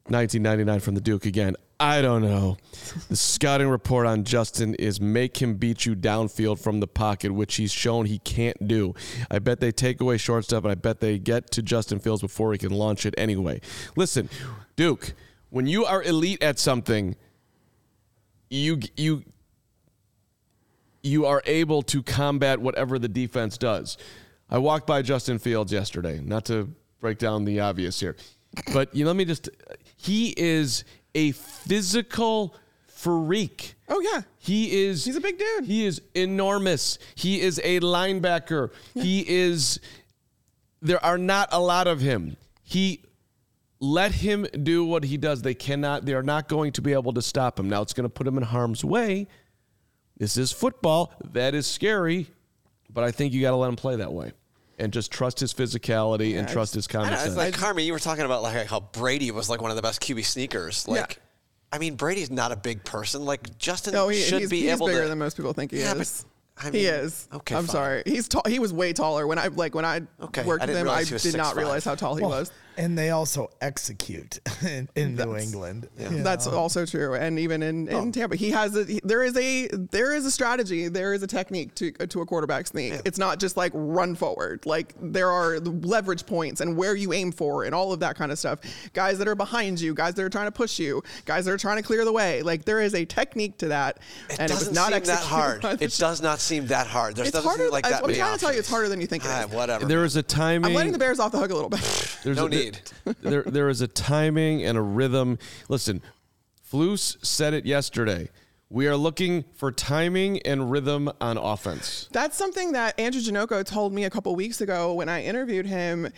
[SPEAKER 1] 1999 from the Duke again. I don't know. The scouting report on Justin is make him beat you downfield from the pocket, which he's shown he can't do. I bet they take away shortstop, and I bet they get to Justin Fields before he can launch it anyway. Listen, Duke, when you are elite at something, you you you are able to combat whatever the defense does. I walked by Justin Fields yesterday, not to break down the obvious here. but you know, let me just. He is a physical freak.
[SPEAKER 4] Oh yeah.
[SPEAKER 1] He is.
[SPEAKER 4] He's a big dude.
[SPEAKER 1] He is enormous. He is a linebacker. He is. There are not a lot of him. He. Let him do what he does. They cannot. They are not going to be able to stop him. Now it's going to put him in harm's way. This is football. That is scary, but I think you got to let him play that way, and just trust his physicality and trust his
[SPEAKER 4] just-
[SPEAKER 2] I
[SPEAKER 1] common
[SPEAKER 2] know, it's
[SPEAKER 1] sense.
[SPEAKER 2] like Carmi, you were talking about like how Brady was like one of the best QB sneakers. Like, I mean, Brady's not a big person. Like Justin
[SPEAKER 4] No, he,
[SPEAKER 2] should
[SPEAKER 4] he's,
[SPEAKER 2] be
[SPEAKER 4] he's
[SPEAKER 2] able
[SPEAKER 4] bigger
[SPEAKER 2] to.
[SPEAKER 4] than most people think he
[SPEAKER 2] Yeah, but,
[SPEAKER 4] is.
[SPEAKER 2] I
[SPEAKER 4] he is.
[SPEAKER 2] okay,
[SPEAKER 4] I'm
[SPEAKER 2] fine.
[SPEAKER 4] sorry. He's tall. He was way taller when I like when I
[SPEAKER 2] Okay,
[SPEAKER 4] worked
[SPEAKER 2] I
[SPEAKER 4] with him. I
[SPEAKER 2] realize he was
[SPEAKER 4] did not
[SPEAKER 2] 6'5".
[SPEAKER 4] realize how tall he
[SPEAKER 3] Well,
[SPEAKER 4] was.
[SPEAKER 3] And they also execute in, in New England. you
[SPEAKER 4] That's
[SPEAKER 3] know.
[SPEAKER 4] also true, and even in,
[SPEAKER 2] Oh.
[SPEAKER 4] in Tampa, he has a he- there is a there is a strategy, there is a technique to to a quarterback sneak. It's not just like run forward. Like there are leverage points and where you aim for, and all of that kind of stuff. Guys that are behind you, guys that are trying to push you, guys that are trying to clear the way. Like there is a technique to that,
[SPEAKER 2] It
[SPEAKER 4] and it
[SPEAKER 2] doesn't
[SPEAKER 4] was not
[SPEAKER 2] seem that hard.
[SPEAKER 4] by the
[SPEAKER 2] It does not seem that hard. There
[SPEAKER 4] It's harder.
[SPEAKER 2] seem like that
[SPEAKER 4] I, am
[SPEAKER 2] many
[SPEAKER 4] trying to tell you, it's harder than you think it
[SPEAKER 2] Ah, whatever.
[SPEAKER 1] there is a timing.
[SPEAKER 4] I'm letting the Bears off the hook a little bit.
[SPEAKER 1] There's
[SPEAKER 2] No
[SPEAKER 1] a,
[SPEAKER 2] need.
[SPEAKER 1] There, there is a timing and a rhythm. Listen, Flus said it yesterday. We are looking for timing and rhythm on offense.
[SPEAKER 4] That's something that Andrew Janocko told me a couple weeks ago when I interviewed him.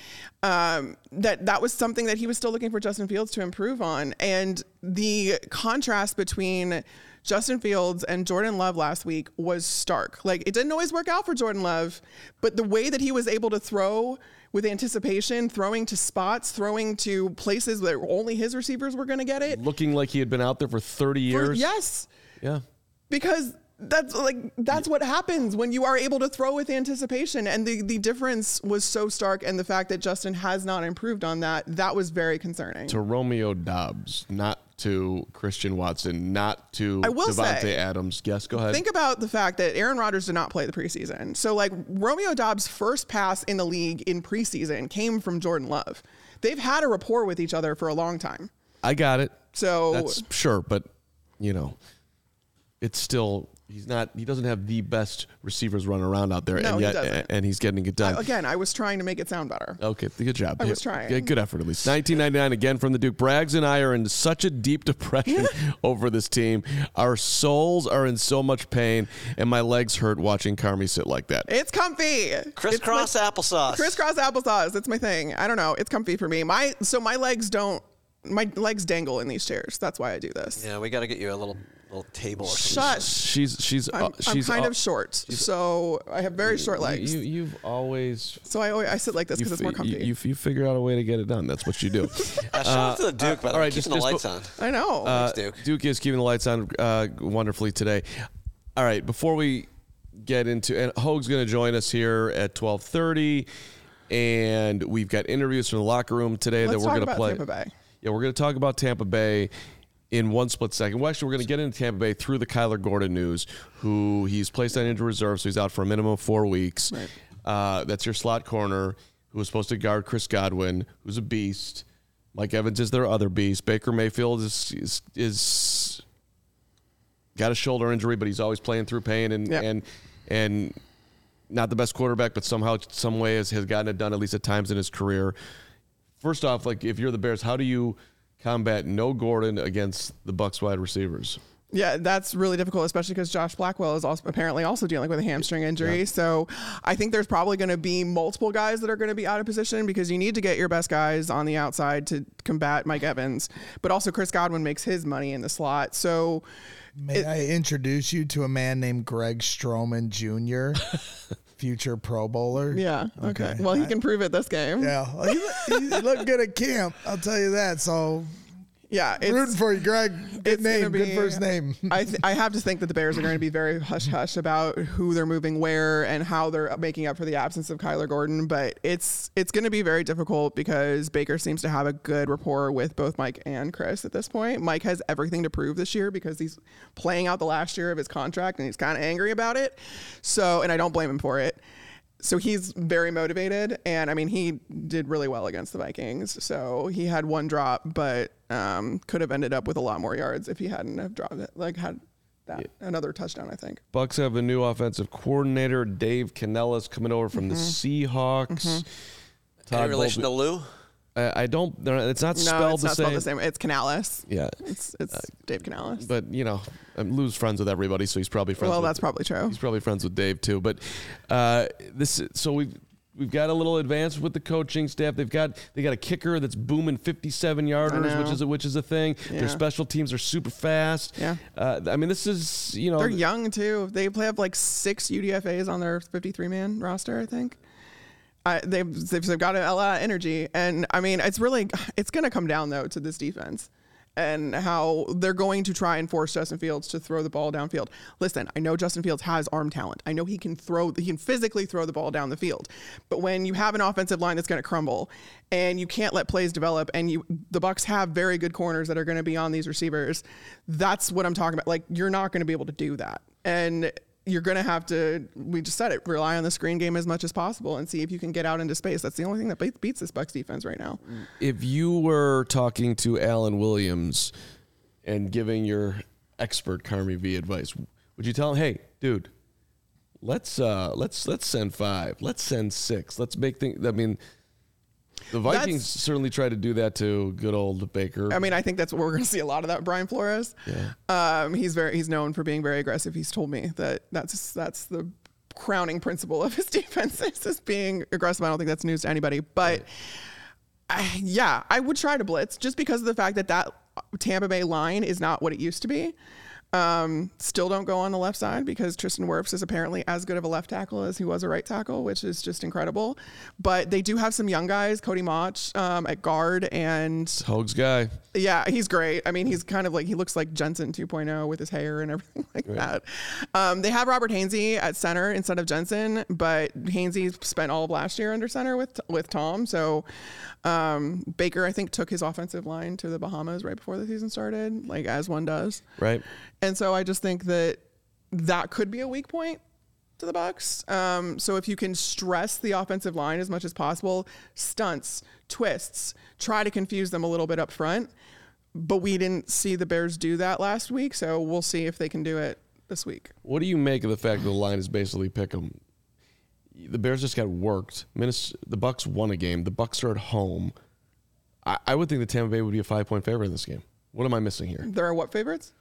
[SPEAKER 4] Um, that that was something that he was still looking for Justin Fields to improve on, and the contrast between Justin Fields and Jordan Love last week was stark. Like it didn't always work out for Jordan Love, but the way that he was able to throw with anticipation, throwing to spots, throwing to places where only his receivers were going to get it.
[SPEAKER 1] Looking like he had been out there for 30
[SPEAKER 4] For-
[SPEAKER 1] years.
[SPEAKER 4] yes,
[SPEAKER 1] Yeah.
[SPEAKER 4] because that's like that's what happens when you are able to throw with anticipation and the the difference was so stark and the fact that Justin has not improved on that that was very concerning.
[SPEAKER 1] To Romeo Doubs, not to Christian Watson, not to
[SPEAKER 4] I will
[SPEAKER 1] Davante
[SPEAKER 4] say-
[SPEAKER 1] Adams. Yes, go ahead.
[SPEAKER 4] Think about the fact that Aaron Rodgers did not play the preseason. So like Romeo Doubs' first pass in the league in preseason came from Jordan Love. They've had a rapport with each other for a long time.
[SPEAKER 1] I got it.
[SPEAKER 4] So
[SPEAKER 1] That's sure, but you know, it's still he's not he doesn't have the best receivers running around out there
[SPEAKER 4] No,
[SPEAKER 1] and
[SPEAKER 4] he doesn't.
[SPEAKER 1] and he's getting it done.
[SPEAKER 4] again, I was trying to make it sound better.
[SPEAKER 1] Okay, good job.
[SPEAKER 4] I was trying.
[SPEAKER 1] Good, good effort, at least. 1999 again from the Duke. Braggs and I are in such a deep depression over this team. Our souls are in so much pain, and my legs hurt watching Carmi sit like that.
[SPEAKER 4] It's comfy.
[SPEAKER 2] Crisscross
[SPEAKER 4] It's my-
[SPEAKER 2] applesauce.
[SPEAKER 4] Crisscross applesauce. It's my thing. I don't know. It's comfy for me. My so my legs don't. My legs dangle in these chairs. That's why I do this.
[SPEAKER 2] Yeah, we got to get you a little little table or something.
[SPEAKER 4] Shut.
[SPEAKER 1] She's she's
[SPEAKER 4] I'm,
[SPEAKER 1] uh,
[SPEAKER 4] I'm
[SPEAKER 1] she's
[SPEAKER 4] kind
[SPEAKER 1] al-
[SPEAKER 4] of short, so I have very short legs.
[SPEAKER 1] You, you, have always
[SPEAKER 4] so I always, I sit like this because it's more
[SPEAKER 1] fi-
[SPEAKER 4] comfy.
[SPEAKER 1] you, you, you figure out a way to get it done. That's what you do.
[SPEAKER 2] Uh, shout out to the Duke, by the
[SPEAKER 1] all
[SPEAKER 2] way,
[SPEAKER 1] right,
[SPEAKER 2] keeping
[SPEAKER 1] just-
[SPEAKER 2] the
[SPEAKER 1] just
[SPEAKER 2] lights
[SPEAKER 1] go-
[SPEAKER 2] on.
[SPEAKER 4] I know.
[SPEAKER 1] Uh,
[SPEAKER 2] Duke.
[SPEAKER 1] Duke is keeping the lights on uh, wonderfully today. All right, before we get into and Hoge's going to join us here at twelve thirty, and we've got interviews from the locker room today
[SPEAKER 4] Let's
[SPEAKER 1] that we're going to play.
[SPEAKER 4] Tampa Bay.
[SPEAKER 1] Yeah, we're going to talk about Tampa Bay in one split second. Well, actually, we're going to get into Tampa Bay through the Kyler Gordon news, who he's placed on injured reserve, so he's out for a minimum of four weeks.
[SPEAKER 4] Right.
[SPEAKER 1] Uh, that's your slot corner, who was supposed to guard Chris Godwin, who's a beast. Mike Evans is their other beast. Baker Mayfield is is, is got a shoulder injury, but he's always playing through pain and
[SPEAKER 4] Yep.
[SPEAKER 1] and and not the best quarterback, but somehow some way has, has gotten it done at least at times in his career. First off, like if you're the Bears, how do you combat no Gordon against the Bucs wide receivers?
[SPEAKER 4] Yeah, that's really difficult, especially because Josh Blackwell is also apparently also dealing with a hamstring injury. So I think there's probably going to be multiple guys that are going to be out of position because you need to get your best guys on the outside to combat Mike Evans. But also Chris Godwin makes his money in the slot. So
[SPEAKER 3] May I introduce you to a man named Greg Stroman Jr., future Pro Bowler?
[SPEAKER 4] yeah, okay. Well, he
[SPEAKER 3] I-
[SPEAKER 4] can prove it this game.
[SPEAKER 3] Yeah, well, he, he looked good at camp. I'll tell you that. So
[SPEAKER 4] Yeah, it's,
[SPEAKER 3] rooting for you, Greg. Good name, good
[SPEAKER 4] be-
[SPEAKER 3] first name.
[SPEAKER 4] I th- I have to think that the Bears are going to be very hush hush about who they're moving where and how they're making up for the absence of Kyler Gordon. But it's it's going to be very difficult because Baker seems to have a good rapport with both Mike and Chris at this point. Mike has everything to prove this year because he's playing out the last year of his contract and he's kind of angry about it. So, and I don't blame him for it. So he's very motivated, and I mean he did really well against the Vikings. So he had one drop, but um, could have ended up with a lot more yards if he hadn't have dropped it. Like had that another touchdown, I think.
[SPEAKER 1] Bucs have a new offensive coordinator, Dave Canales, coming over from the
[SPEAKER 4] Mm-hmm.
[SPEAKER 1] Seahawks.
[SPEAKER 2] Any relation
[SPEAKER 1] Bowles-
[SPEAKER 2] to Lou?
[SPEAKER 1] I, I don't. It's not
[SPEAKER 4] No,
[SPEAKER 1] spelled
[SPEAKER 4] it's
[SPEAKER 1] the
[SPEAKER 4] not
[SPEAKER 1] same.
[SPEAKER 4] spelled the same. It's Canales.
[SPEAKER 1] Yeah,
[SPEAKER 4] It's it's Dave Canales.
[SPEAKER 1] but you know, I'm Lou's friends with everybody, so he's probably friends.
[SPEAKER 4] well,
[SPEAKER 1] with,
[SPEAKER 4] that's probably true.
[SPEAKER 1] He's probably friends with Dave too. But uh, this, so we've we've got a little advance with the coaching staff. They've got they got a kicker that's booming 57 yarders, which is a, which is a thing.
[SPEAKER 4] Yeah.
[SPEAKER 1] Their special teams are super fast.
[SPEAKER 4] Yeah.
[SPEAKER 1] Uh, I mean, this is you know
[SPEAKER 4] They're young too. They play have like six UDFA's on their 53 man roster, I think. They've, they've they've got a lot of energy, and I mean, it's really it's going to come down though to this defense and how they're going to try and force Justin Fields to throw the ball downfield. Listen, I know Justin Fields has arm talent. I know he can throw, he can physically throw the ball down the field. But when you have an offensive line that's going to crumble, and you can't let plays develop, and you the Bucs have very good corners that are going to be on these receivers, that's what I'm talking about. Like you're not going to be able to do that, and you're going to have to, we just said it, rely on the screen game as much as possible and see if you can get out into space. That's the only thing that be- beats this Bucs defense right now.
[SPEAKER 1] if you were talking to Alan Williams and giving your expert Carmi V advice, would you tell him, "Hey, dude, let's uh, let's let's send five, let's send six, let's make things." I mean, the Vikings
[SPEAKER 4] That's-
[SPEAKER 1] certainly try to do that to good old Baker.
[SPEAKER 4] I mean, I think that's what we're going to see a lot of that. Brian Flores.
[SPEAKER 1] Yeah.
[SPEAKER 4] Um, he's very he's known for being very aggressive. He's told me that that's that's the crowning principle of his defense is just being aggressive. I don't think that's news to anybody, but I, yeah, I would try to blitz just because of the fact that that Tampa Bay line is not what it used to be. Um, still don't go on the left side because Tristan Wirfs is apparently as good of a left tackle as he was a right tackle, which is just incredible. But they do have some young guys, Cody Mauch um, at guard, and
[SPEAKER 1] Hoge's guy.
[SPEAKER 4] yeah, he's great. I mean, he's kind of like he looks like Jensen 2.0 with his hair and everything like that. Um, they have Robert Hainsey at center instead of Jensen, but Hainsey spent all of last year under center with with Tom. So um, Baker, I think, took his offensive line to the Bahamas right before the season started, like as one does.
[SPEAKER 1] Right.
[SPEAKER 4] And so I just think that that could be a weak point to the Bucs. Um, so if you can stress the offensive line as much as possible, stunts, twists, try to confuse them a little bit up front. But we didn't see the Bears do that last week, so we'll see if they can do it this week.
[SPEAKER 1] What do you make of the fact that the line is basically pick 'em? The Bears just got worked. Minnes- the Bucs won a game. The Bucs are at home. I, I would think that Tampa Bay would be a five point favorite in this game. What am I missing here?
[SPEAKER 4] There are what favorites?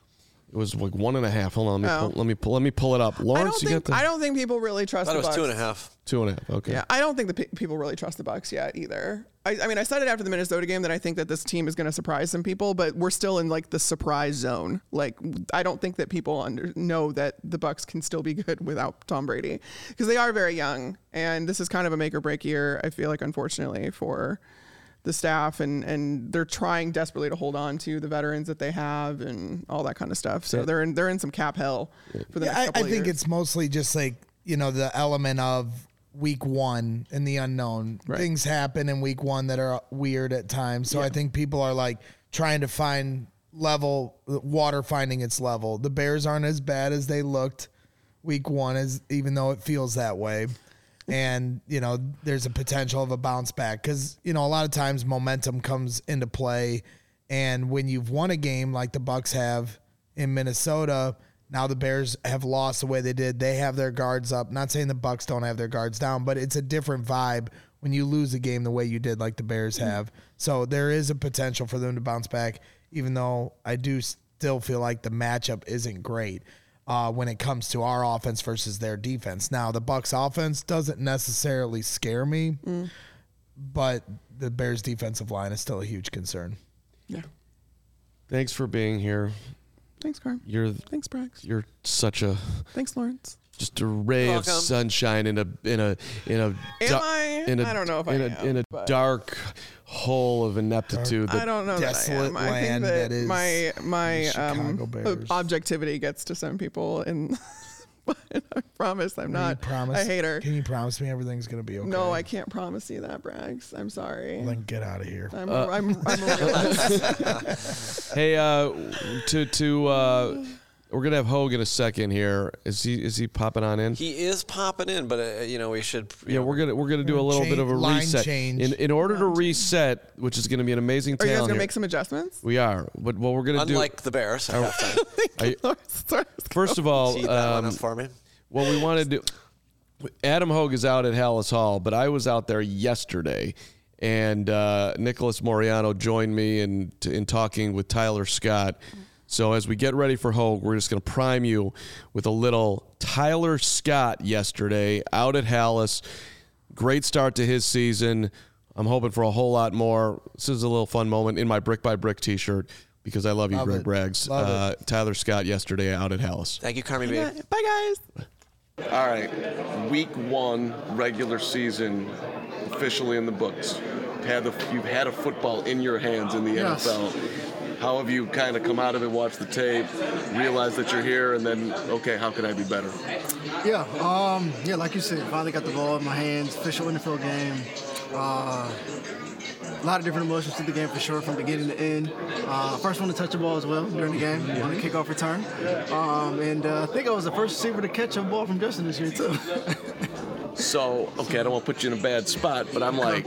[SPEAKER 1] It was like one and a half. Hold on, let me,
[SPEAKER 4] Oh.
[SPEAKER 1] pull, let me pull, let me pull it up.
[SPEAKER 4] I
[SPEAKER 1] Lawrence,
[SPEAKER 4] don't
[SPEAKER 1] you
[SPEAKER 4] think
[SPEAKER 1] got the
[SPEAKER 4] I don't think people really trust
[SPEAKER 2] thought
[SPEAKER 4] the
[SPEAKER 2] it was
[SPEAKER 4] Bucs.
[SPEAKER 2] two and a half.
[SPEAKER 1] two and a half. Okay.
[SPEAKER 4] Yeah, I don't think the pe- people really trust the Bucs yet either. I, I mean, I said it after the Minnesota game that I think that this team is going to surprise some people, but we're still in like the surprise zone. Like, I don't think that people under, know that the Bucs can still be good without Tom Brady because they are very young, and this is kind of a make or break year. I feel like, unfortunately, for the staff, and and they're trying desperately to hold on to the veterans that they have and all that kind of stuff. So they're in they're in some cap hell for the
[SPEAKER 3] Yeah,
[SPEAKER 4] next
[SPEAKER 3] I,
[SPEAKER 4] couple
[SPEAKER 3] I
[SPEAKER 4] of
[SPEAKER 3] think
[SPEAKER 4] years.
[SPEAKER 3] it's mostly just like you know the element of week one and the unknown. Things happen in week one that are weird at times. So I think people are like trying to find level water finding its level. The Bears aren't as bad as they looked week one, as even though it feels that way. And you know, there's a potential of a bounce back because you know a lot of times momentum comes into play, and when you've won a game like the Bucs have in Minnesota, now the Bears have lost the way they did. They have their guards up. Not saying the Bucs don't have their guards down, but it's a different vibe when you lose a game the way you did, like the Bears mm-hmm. have. So there is a potential for them to bounce back, even though I do still feel like the matchup isn't great uh, when it comes to our offense versus their defense. Now the Bucs offense doesn't necessarily scare me, but the Bears defensive line is still a huge concern.
[SPEAKER 4] yeah.
[SPEAKER 1] Thanks for being here.
[SPEAKER 4] Thanks, Carm.
[SPEAKER 1] You're
[SPEAKER 4] Thanks, Braggs.
[SPEAKER 1] you're such a
[SPEAKER 4] Thanks, Lawrence.
[SPEAKER 1] Just a ray of sunshine in a in a in a
[SPEAKER 4] Am
[SPEAKER 1] da-
[SPEAKER 4] I?
[SPEAKER 1] in a
[SPEAKER 4] I don't know if
[SPEAKER 1] in a,
[SPEAKER 4] am,
[SPEAKER 1] in a
[SPEAKER 4] but-
[SPEAKER 1] dark hole of ineptitude.
[SPEAKER 4] I
[SPEAKER 1] That,
[SPEAKER 4] don't know that I
[SPEAKER 3] desolate
[SPEAKER 4] am. I think
[SPEAKER 3] land
[SPEAKER 4] that,
[SPEAKER 3] that is
[SPEAKER 4] my my
[SPEAKER 3] the Chicago
[SPEAKER 4] um,
[SPEAKER 3] Bears.
[SPEAKER 4] objectivity gets to some people, and I promise I'm
[SPEAKER 3] Can
[SPEAKER 4] not
[SPEAKER 3] you promise,
[SPEAKER 4] a hater.
[SPEAKER 3] Can you promise me everything's gonna be okay?
[SPEAKER 4] No, I can't promise you that, Braggs. I'm sorry.
[SPEAKER 3] Then get out of here.
[SPEAKER 4] I'm,
[SPEAKER 1] Uh,
[SPEAKER 4] I'm, I'm a realist.
[SPEAKER 1] hey, uh, to to uh, we're gonna have Hoge in a second here. Is he is he popping on in?
[SPEAKER 2] He is popping in, but uh, you know we should.
[SPEAKER 1] yeah,
[SPEAKER 2] know,
[SPEAKER 1] we're gonna we're gonna do a little bit of a
[SPEAKER 3] line
[SPEAKER 1] reset.
[SPEAKER 3] change.
[SPEAKER 1] In in order to reset, which is gonna be an amazing
[SPEAKER 4] Are you guys gonna
[SPEAKER 1] here.
[SPEAKER 4] make some adjustments?
[SPEAKER 1] we are, but what we're gonna do.
[SPEAKER 2] unlike the Bears. at halftime.
[SPEAKER 1] I-
[SPEAKER 4] Sorry.
[SPEAKER 1] First of all,
[SPEAKER 2] Tee that one
[SPEAKER 1] um,
[SPEAKER 2] up for me.
[SPEAKER 1] What we want to do. Adam Hoge is out at Halas Hall, but I was out there yesterday, and uh, Nicholas Moriano joined me in in talking with Tyler Scott. So as we get ready for Hoge, we're just going to prime you with a little Tyler Scott yesterday out at Halas. Great start to his season. I'm hoping for a whole lot more. This is a little fun moment in my brick by brick T-shirt because I love you,
[SPEAKER 3] Love
[SPEAKER 1] Greg
[SPEAKER 3] it.
[SPEAKER 1] Braggs.
[SPEAKER 3] Love
[SPEAKER 1] Uh, Tyler Scott yesterday out at Halas.
[SPEAKER 2] Thank you, Carmi babe.
[SPEAKER 1] Bye, guys. All right, week one regular season officially in the books. Had the, you've had a football in your hands in the
[SPEAKER 5] Yes.
[SPEAKER 1] NFL. How have you kind of come out of it, watched the tape, realized that you're here, and then okay, how can I be better?
[SPEAKER 5] Yeah, um, yeah, like you said, finally got the ball in my hands, official NFL game. Uh, a lot of different emotions to the game for sure, from beginning to end. Uh, first one to touch the ball as well during the game on the kickoff return. Um, and uh, I think I was the first receiver to catch a ball from Justin this year, too.
[SPEAKER 1] So okay, I don't want to put you in a bad spot, but I'm like,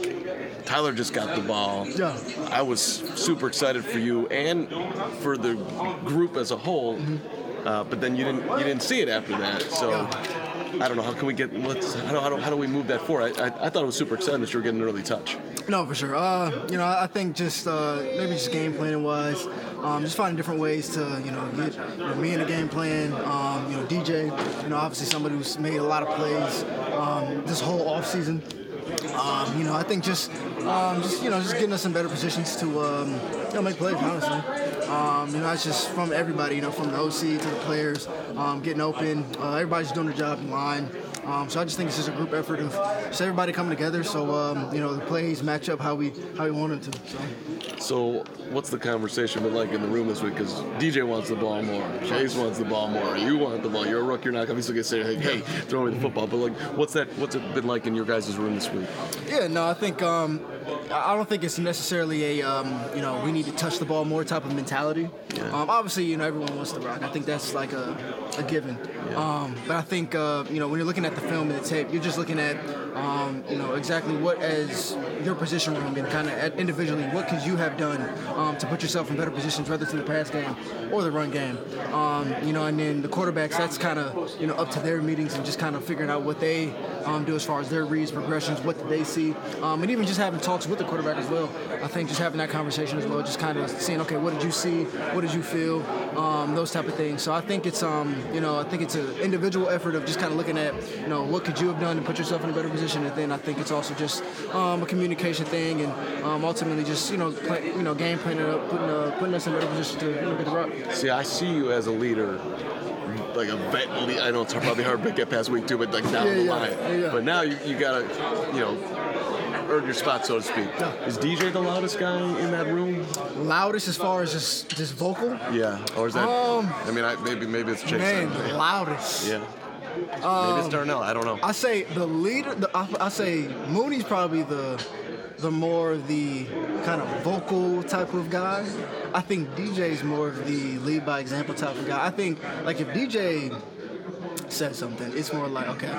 [SPEAKER 1] Tyler just got the ball.
[SPEAKER 5] Yeah.
[SPEAKER 1] I was super excited for you and for the group as a whole, uh, but then you didn't you didn't see it after that. So I don't know how can we get let's how do, how do, how do we move that forward? I, I, I thought it was super exciting that you were getting an early touch.
[SPEAKER 5] No, for sure. Uh, you know, I think just uh, maybe just game planning wise, um, just finding different ways to you know get you know, me in the game plan. Um, you know, DJ. You know, obviously somebody who's made a lot of plays um, this whole off season. Um, you know, I think just um, just you know just getting us in better positions to um, you know make plays. Honestly, um, you know that's just from everybody. You know, from the OC to the players, um, getting open. Uh, everybody's doing their job in line. Um, so I just think it's just a group effort of just everybody coming together. So um, you know the plays match up how we how we want them to. So.
[SPEAKER 1] So what's the conversation been like in the room this week? Because DJ wants the ball more, Chase wants the ball more, you want the ball. You're a rookie. You're not obviously gonna say, hey, hey, throw me the football. But like, what's that? What's it been like in your guys' room this week?
[SPEAKER 5] Yeah, no, I think um, I don't think it's necessarily a um, you know we need to touch the ball more type of mentality. Um, obviously, you know everyone wants to rock. I think that's like a, a given. Um, but I think uh, you know when you're looking at the film and the tape, you're just looking at um, you know exactly what as your position room and kind of individually what could you have done um, to put yourself in better positions, whether it's in the pass game or the run game. Um, you know, and then the quarterbacks, that's kind of you know up to their meetings and just kind of figuring out what they um, do as far as their reads, progressions, what did they see, um, and even just having talks with the quarterback as well. I think just having that conversation as well, just kind of seeing, okay, what did you see, what did you feel, um, those type of things. So I think it's, um, you know, I think it's an individual effort of just kind of looking at, you know, what could you have done to put yourself in a better position, and then I think it's also just um, a communication thing, and um, ultimately just, you know, play, you know, game planning up, putting, uh, putting us in a better position to you know, get the rock.
[SPEAKER 1] See, I see you as a leader, like a vet. I know it's probably hard to get past week two, but like down
[SPEAKER 5] Yeah,
[SPEAKER 1] the
[SPEAKER 5] yeah,
[SPEAKER 1] line.
[SPEAKER 5] yeah.
[SPEAKER 1] But now you, you gotta, you know, earn your spot, so to speak. Is DJ the loudest guy in that room?
[SPEAKER 5] Loudest as far as just just vocal,
[SPEAKER 1] Yeah, or is that?
[SPEAKER 5] Um,
[SPEAKER 1] I mean, I, maybe maybe it's Chase.
[SPEAKER 5] man,
[SPEAKER 1] yeah.
[SPEAKER 5] loudest.
[SPEAKER 1] yeah. maybe it's Darnell. I don't know.
[SPEAKER 5] I say the leader. The, I, I say Mooney's probably the the more the kind of vocal type of guy. I think DJ's more of the lead by example type of guy. I think like if DJ said something, it's more like okay,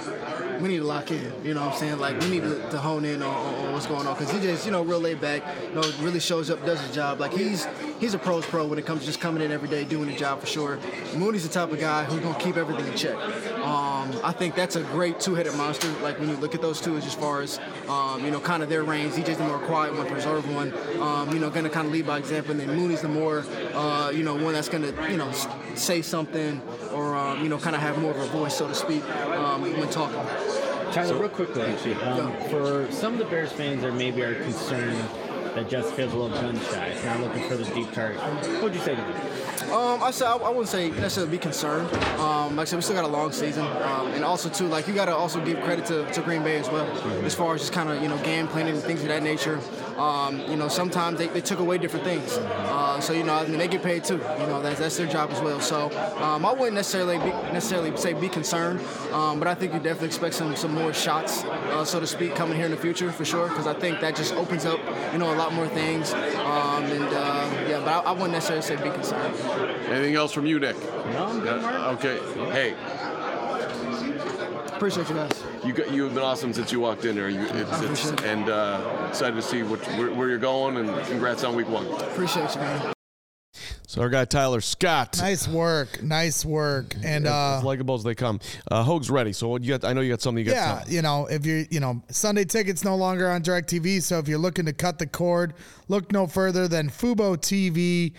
[SPEAKER 5] we need to lock in. You know what I'm saying? Like we need to, to hone in on, on, on what's going on because DJ's you know real laid back. You know really shows up, does his job. Like he's he's a pros pro when it comes to just coming in every day doing the job for sure. Mooney's the type of guy who's gonna keep everything in check. Um, I think that's a great two-headed monster. Like when you look at those two, as far as um, you know, kind of their range. DJ's the more quiet one, preserved one. Um, you know, gonna kind of lead by example, and then Mooney's the more uh, you know one that's gonna you know say something or um, you know kind of have more of a voice, so to speak, um, when talking.
[SPEAKER 6] Tyler, real quickly, actually, um, for some of the Bears fans that maybe are concerned that Justin Fields a little gun shy, not looking for the deep target, what would you say to them?
[SPEAKER 5] Um, I say I, I wouldn't say necessarily be concerned. Um, like I said, we still got a long season, um, and also too, like you got to also give credit to, to Green Bay as well, as far as just kind of you know game planning and things of that nature. Um, you know, sometimes they, they took away different things, uh, so you know, I mean, they get paid too. You know, that's, that's their job as well. So um, I wouldn't necessarily be, necessarily say be concerned, um, but I think you definitely expect some some more shots, uh, so to speak, coming here in the future for sure, because I think that just opens up you know a lot more things. Um, and uh, yeah, but I, I wouldn't necessarily say be concerned.
[SPEAKER 1] Anything else from you, Nick?
[SPEAKER 6] No, I'm good, Mark.
[SPEAKER 1] Okay. Hey,
[SPEAKER 5] Appreciate you guys.
[SPEAKER 1] you got you have been awesome since you walked in there. You, it's, it's,
[SPEAKER 5] appreciate it.
[SPEAKER 1] and uh, excited to see what, where, where you're going, and congrats on week one.
[SPEAKER 5] Appreciate you, man.
[SPEAKER 1] So our guy Tyler Scott.
[SPEAKER 3] Nice work, nice work, and
[SPEAKER 1] as,
[SPEAKER 3] uh,
[SPEAKER 1] as likable as they come. Uh, Hoge's ready. So what you got? I know you got something. You got.
[SPEAKER 3] yeah,
[SPEAKER 1] something.
[SPEAKER 3] you know, if you're, you know, Sunday tickets no longer on Directv, so if you're looking to cut the cord, look no further than Fubo TV.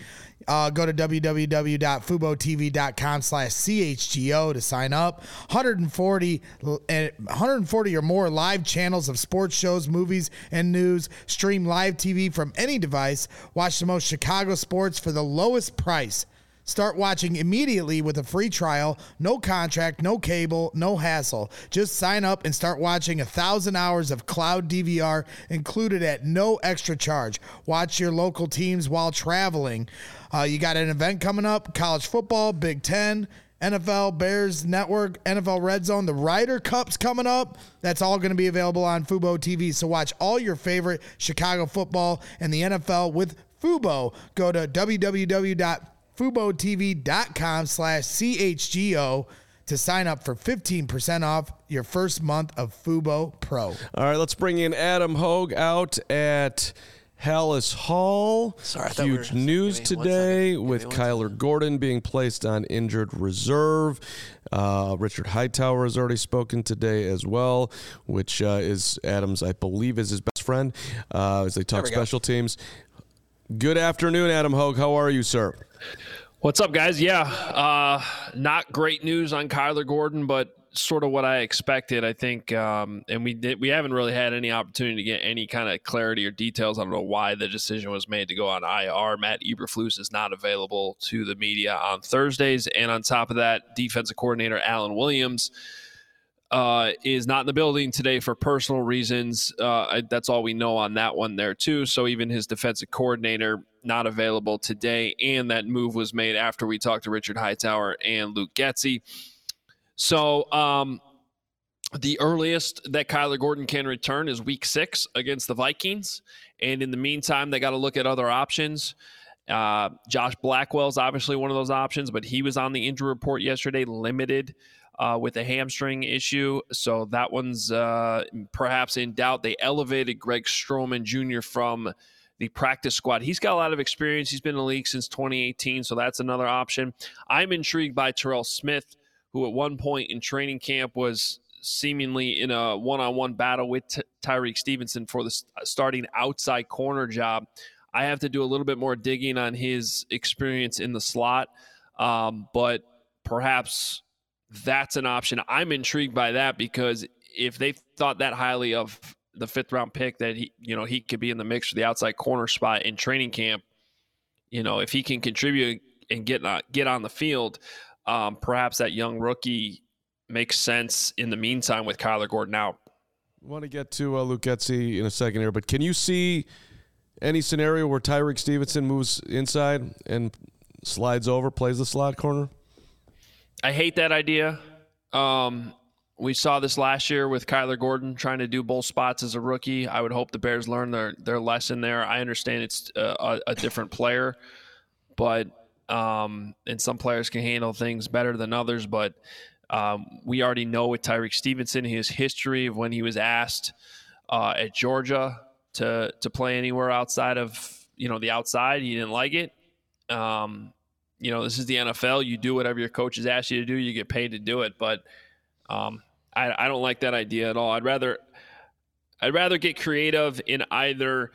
[SPEAKER 3] Uh, go to www.fubotv.com slash chgo to sign up. 140 and 140 or more live channels of sports shows movies and news. Stream live tv from any device. Watch the most chicago sports for the lowest price Start watching immediately with a free trial, no contract, no cable, no hassle. Just sign up and start watching a thousand hours of cloud DVR included at no extra charge. Watch your local teams while traveling. Uh, you got an event coming up college football, Big Ten. NFL, Bears Network, NFL Red Zone, the Ryder Cup's coming up. That's all going to be available on Fubo TV. So watch all your favorite Chicago football and the NFL with Fubo. Go to www FuboTV.com slash CHGO to sign up for 15% off your first month of Fubo Pro.
[SPEAKER 1] All right, let's bring in Adam Hoge out at Halas Hall.
[SPEAKER 2] Sorry, I thought we
[SPEAKER 1] Huge
[SPEAKER 2] were-
[SPEAKER 1] news
[SPEAKER 2] me
[SPEAKER 1] today
[SPEAKER 2] second.
[SPEAKER 1] With
[SPEAKER 2] me one
[SPEAKER 1] Kyler Gordon being placed on injured reserve. Uh, Richard Hightower has already spoken today as well, which uh, is Adams, I believe, is his best friend uh, as they talk
[SPEAKER 2] we go.
[SPEAKER 1] special teams. Good afternoon, Adam Hoge. How are you, sir?
[SPEAKER 7] What's up, guys? Yeah, uh, not great news on Kyler Gordon, but sort of what I expected. I think, um, and we did, we haven't really had any opportunity to get any kind of clarity or details. I don't know why the decision was made to go on IR. Matt Eberflus is not available to the media on Thursdays, and on top of that, defensive coordinator Alan Williams. Uh, is not in the building today for personal reasons. Uh, I, that's all we know on that one there too. So even his defensive coordinator not available today, and that move was made after we talked to Richard Hightower and Luke Getsy. So um, the earliest that Kyler Gordon can return is Week Six against the Vikings, and in the meantime, they got to look at other options. Uh, Josh is obviously one of those options, but he was on the injury report yesterday, limited uh, with a hamstring issue. So that one's uh, perhaps in doubt. They elevated Greg Stroman Jr. from the practice squad. He's got a lot of experience. He's been in the league since 2018, so that's another option. I'm intrigued by Terrell Smith, who at one point in training camp was seemingly in a one-on-one battle with T- Tyrique Stevenson for the s- starting outside corner job. I have to do a little bit more digging on his experience in the slot, um, but perhaps that's an option. I'm intrigued by that because if they thought that highly of the fifth round pick that he, you know, he could be in the mix for the outside corner spot in training camp, you know, if he can contribute and get on, get on the field, um, perhaps that young rookie makes sense in the meantime with Kyler Gordon out.
[SPEAKER 1] want to get to uh, Luke Getsy in a second here, but can you see any scenario where Tyrique Stevenson moves inside and slides over, plays the slot corner?
[SPEAKER 7] I hate that idea. Um, we saw this last year with Kyler Gordon trying to do both spots as a rookie. I would hope the Bears learn their their lesson there. I understand it's a, a, a different player, but um, and some players can handle things better than others. But um, we already know with Tyrique Stevenson his history of when he was asked uh, at Georgia to to play anywhere outside of you know the outside, he didn't like it. Um, you know, this is the NFL. You do whatever your coaches ask you to do. You get paid to do it. But um, I, I don't like that idea at all. I'd rather I'd rather get creative in either.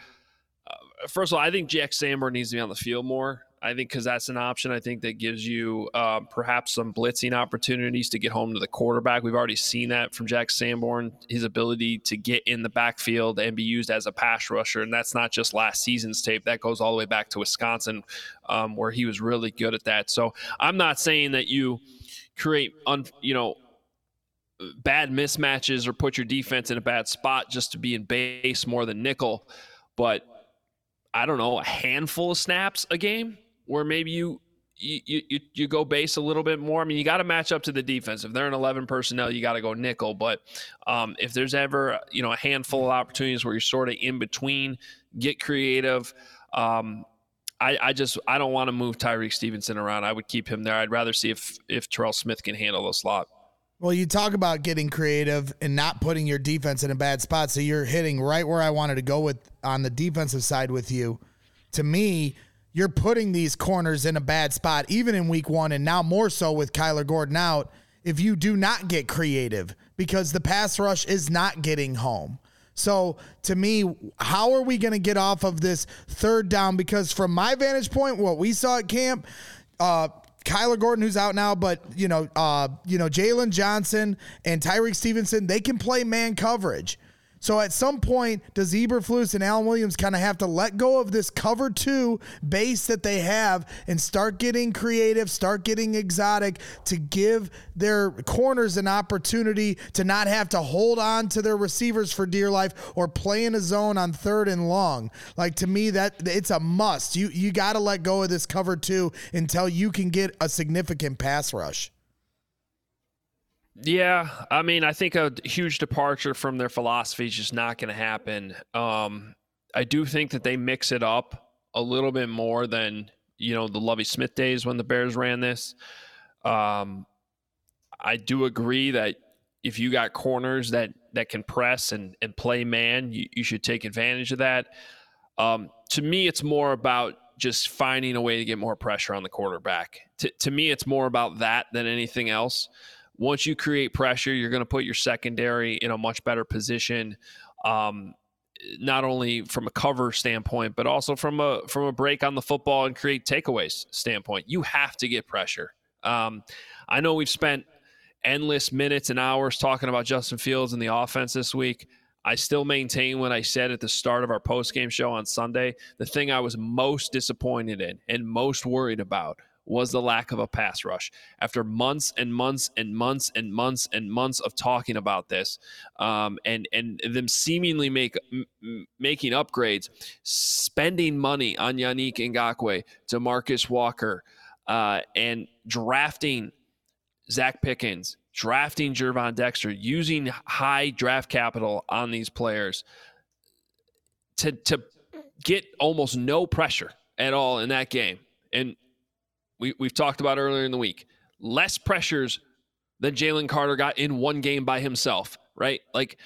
[SPEAKER 7] Uh, first of all, I think Jack Sanborn needs to be on the field more. I think because that's an option. I think that gives you uh, perhaps some blitzing opportunities to get home to the quarterback. We've already seen that from Jack Sanborn, his ability to get in the backfield and be used as a pass rusher. And that's not just last season's tape. That goes all the way back to Wisconsin, um, where he was really good at that. So I'm not saying that you create, un, you know, bad mismatches or put your defense in a bad spot just to be in base more than nickel, but I don't know, a handful of snaps a game where maybe you you, you, you go base a little bit more. I mean, you got to match up to the defense. If they're in 11 personnel, you got to go nickel. But um, if there's ever, you know, a handful of opportunities where you're sort of in between, get creative. Um, I, I just I don't want to move Tyrique Stevenson around. I would keep him there. I'd rather see if if Terrell Smith can handle the slot.
[SPEAKER 3] Well, you talk about getting creative and not putting your defense in a bad spot. So you're hitting right where I wanted to go with on the defensive side with you. To me, you're putting these corners in a bad spot, even in week one, and now more so with Kyler Gordon out. If you do not get creative, because the pass rush is not getting home. So to me, how are we going to get off of this third down? Because from my vantage point, what we saw at camp, uh, Kyler Gordon, who's out now, but you know, uh, you know, Jaylon Johnson and Tyrique Stevenson, they can play man coverage. So at some point, does Eberflus and Alan Williams kind of have to let go of this cover two base that they have and start getting creative, start getting exotic to give their corners an opportunity to not have to hold on to their receivers for dear life or play in a zone on third and long. Like to me, that it's a must. You you got to let go of this cover two until you can get a significant pass rush.
[SPEAKER 7] Yeah, I mean, I think a huge departure from their philosophy is just not going to happen. Um, I do think that they mix it up a little bit more than you know the Lovie Smith days when the Bears ran this. Um, I do agree that if you got corners that that can press and and play man, you, you should take advantage of that. Um, to me, it's more about just finding a way to get more pressure on the quarterback. To, to me, it's more about that than anything else once you create pressure, you're going to put your secondary in a much better position. Um, not only from a cover standpoint, but also from a from a break on the football and create takeaways standpoint. You have to get pressure. Um, I know we've spent endless minutes and hours talking about Justin Fields and the offense this week. I still maintain what I said at the start of our post game show on Sunday. The thing I was most disappointed in and most worried about was the lack of a pass rush. After months and months and months and months and months of talking about this, um, and and them seemingly make m- making upgrades, spending money on Yannick Ngakoue, Demarcus Walker, uh, and drafting Zacch Pickens, drafting Gervon Dexter, using high draft capital on these players to to get almost no pressure at all in that game. And we, we've talked about earlier in the week. Less pressures than Jalen Carter got in one game by himself, right? Like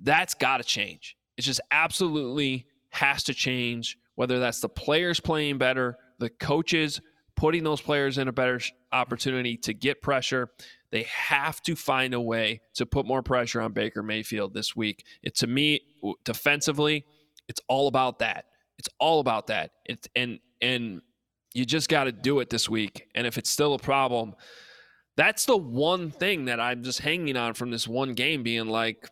[SPEAKER 7] that's got to change. It just absolutely has to change, whether that's the players playing better, the coaches putting those players in a better opportunity to get pressure. They have to find a way to put more pressure on Baker Mayfield this week. It to me defensively, it's all about that. It's all about that. It's and and you just got to do it this week. And if it's still a problem, that's the one thing that I'm just hanging on from this one game being like,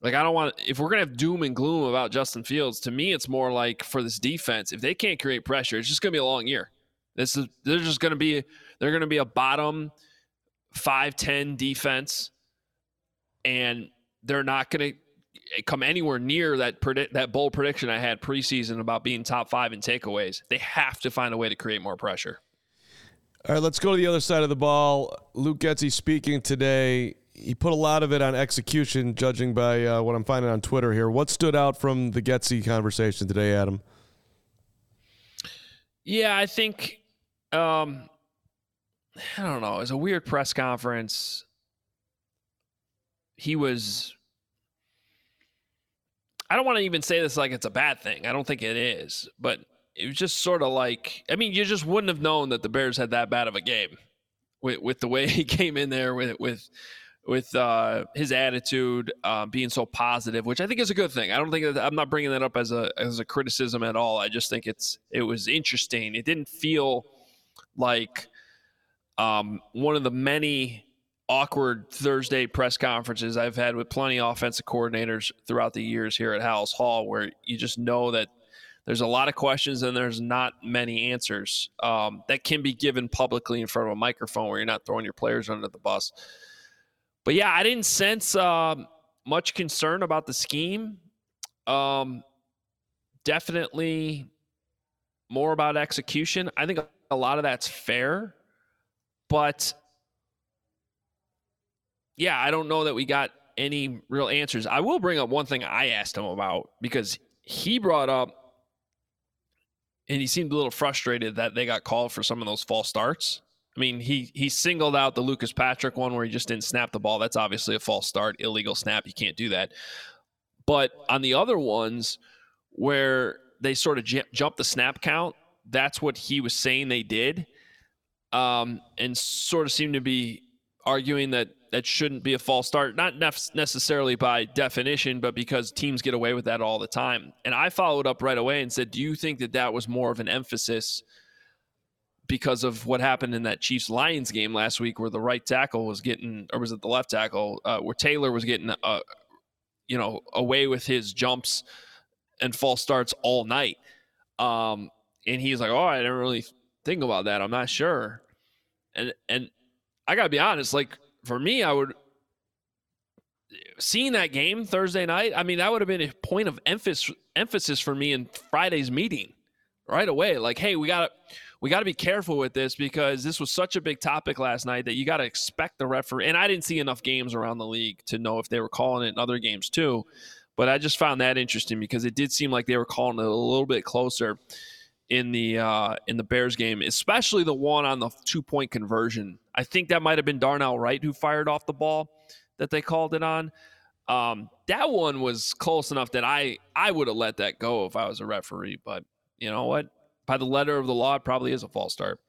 [SPEAKER 7] like I don't want if we're gonna have doom and gloom about Justin Fields. To me, it's more like for this defense, if they can't create pressure, it's just gonna be a long year. This is they're just gonna be they're gonna be a bottom five ten defense, and they're not gonna come anywhere near that predict that bold prediction I had preseason about being top five in takeaways. They have to find a way to create more pressure.
[SPEAKER 1] All right, let's go to the other side of the ball. Luke Getsy speaking today. He put a lot of it on execution, judging by uh, what I'm finding on Twitter here. What stood out from the Getsy conversation today, Adam?
[SPEAKER 7] Yeah, I think um, I don't know. It was a weird press conference. He was I don't want to even say this like it's a bad thing. I don't think it is, but it was just sort of like I mean, you just wouldn't have known that the Bears had that bad of a game with with the way he came in there with with with uh, his attitude uh, being so positive, which I think is a good thing. I don't think that, I'm not bringing that up as a as a criticism at all. I just think it's it was interesting. It didn't feel like um, one of the many awkward Thursday press conferences I've had with plenty of offensive coordinators throughout the years here at Halas Hall, where you just know that there's a lot of questions and there's not many answers um, that can be given publicly in front of a microphone where you're not throwing your players under the bus. But yeah, I didn't sense uh, much concern about the scheme. Um, definitely more about execution. I think a lot of that's fair, but yeah, I don't know that we got any real answers. I will bring up one thing I asked him about because he brought up, and he seemed a little frustrated that they got called for some of those false starts. I mean, he he singled out the Lucas Patrick one where he just didn't snap the ball. That's obviously a false start, illegal snap. You can't do that. But on the other ones where they sort of j- jump the snap count that's what he was saying they did, um, and sort of seemed to be arguing that that shouldn't be a false start, not nef- necessarily by definition, but because teams get away with that all the time. And I followed up right away and said, "Do you think that that was more of an emphasis?" Because of what happened in that Chiefs Lions game last week, where the right tackle was getting, or was it the left tackle, uh, where Taylor was getting, uh, you know, away with his jumps and false starts all night. Um, and he's like, "Oh, I didn't really think about that. I'm not sure." And and I gotta be honest, like for me, I would seeing that game Thursday night. I mean, that would have been a point of emphasis emphasis for me in Friday's meeting right away. Like, hey, we got to we got to be careful with this because this was such a big topic last night that you got to expect the referee. And I didn't see enough games around the league to know if they were calling it in other games too. But I just found that interesting because it did seem like they were calling it a little bit closer in the uh, in the Bears game, especially the one on the two point conversion. I think that might have been Darnell Wright who fired off the ball that they called it on. Um, that one was close enough that I I would have let that go if I was a referee. But you know what? By the letter of the law, it probably is a false start.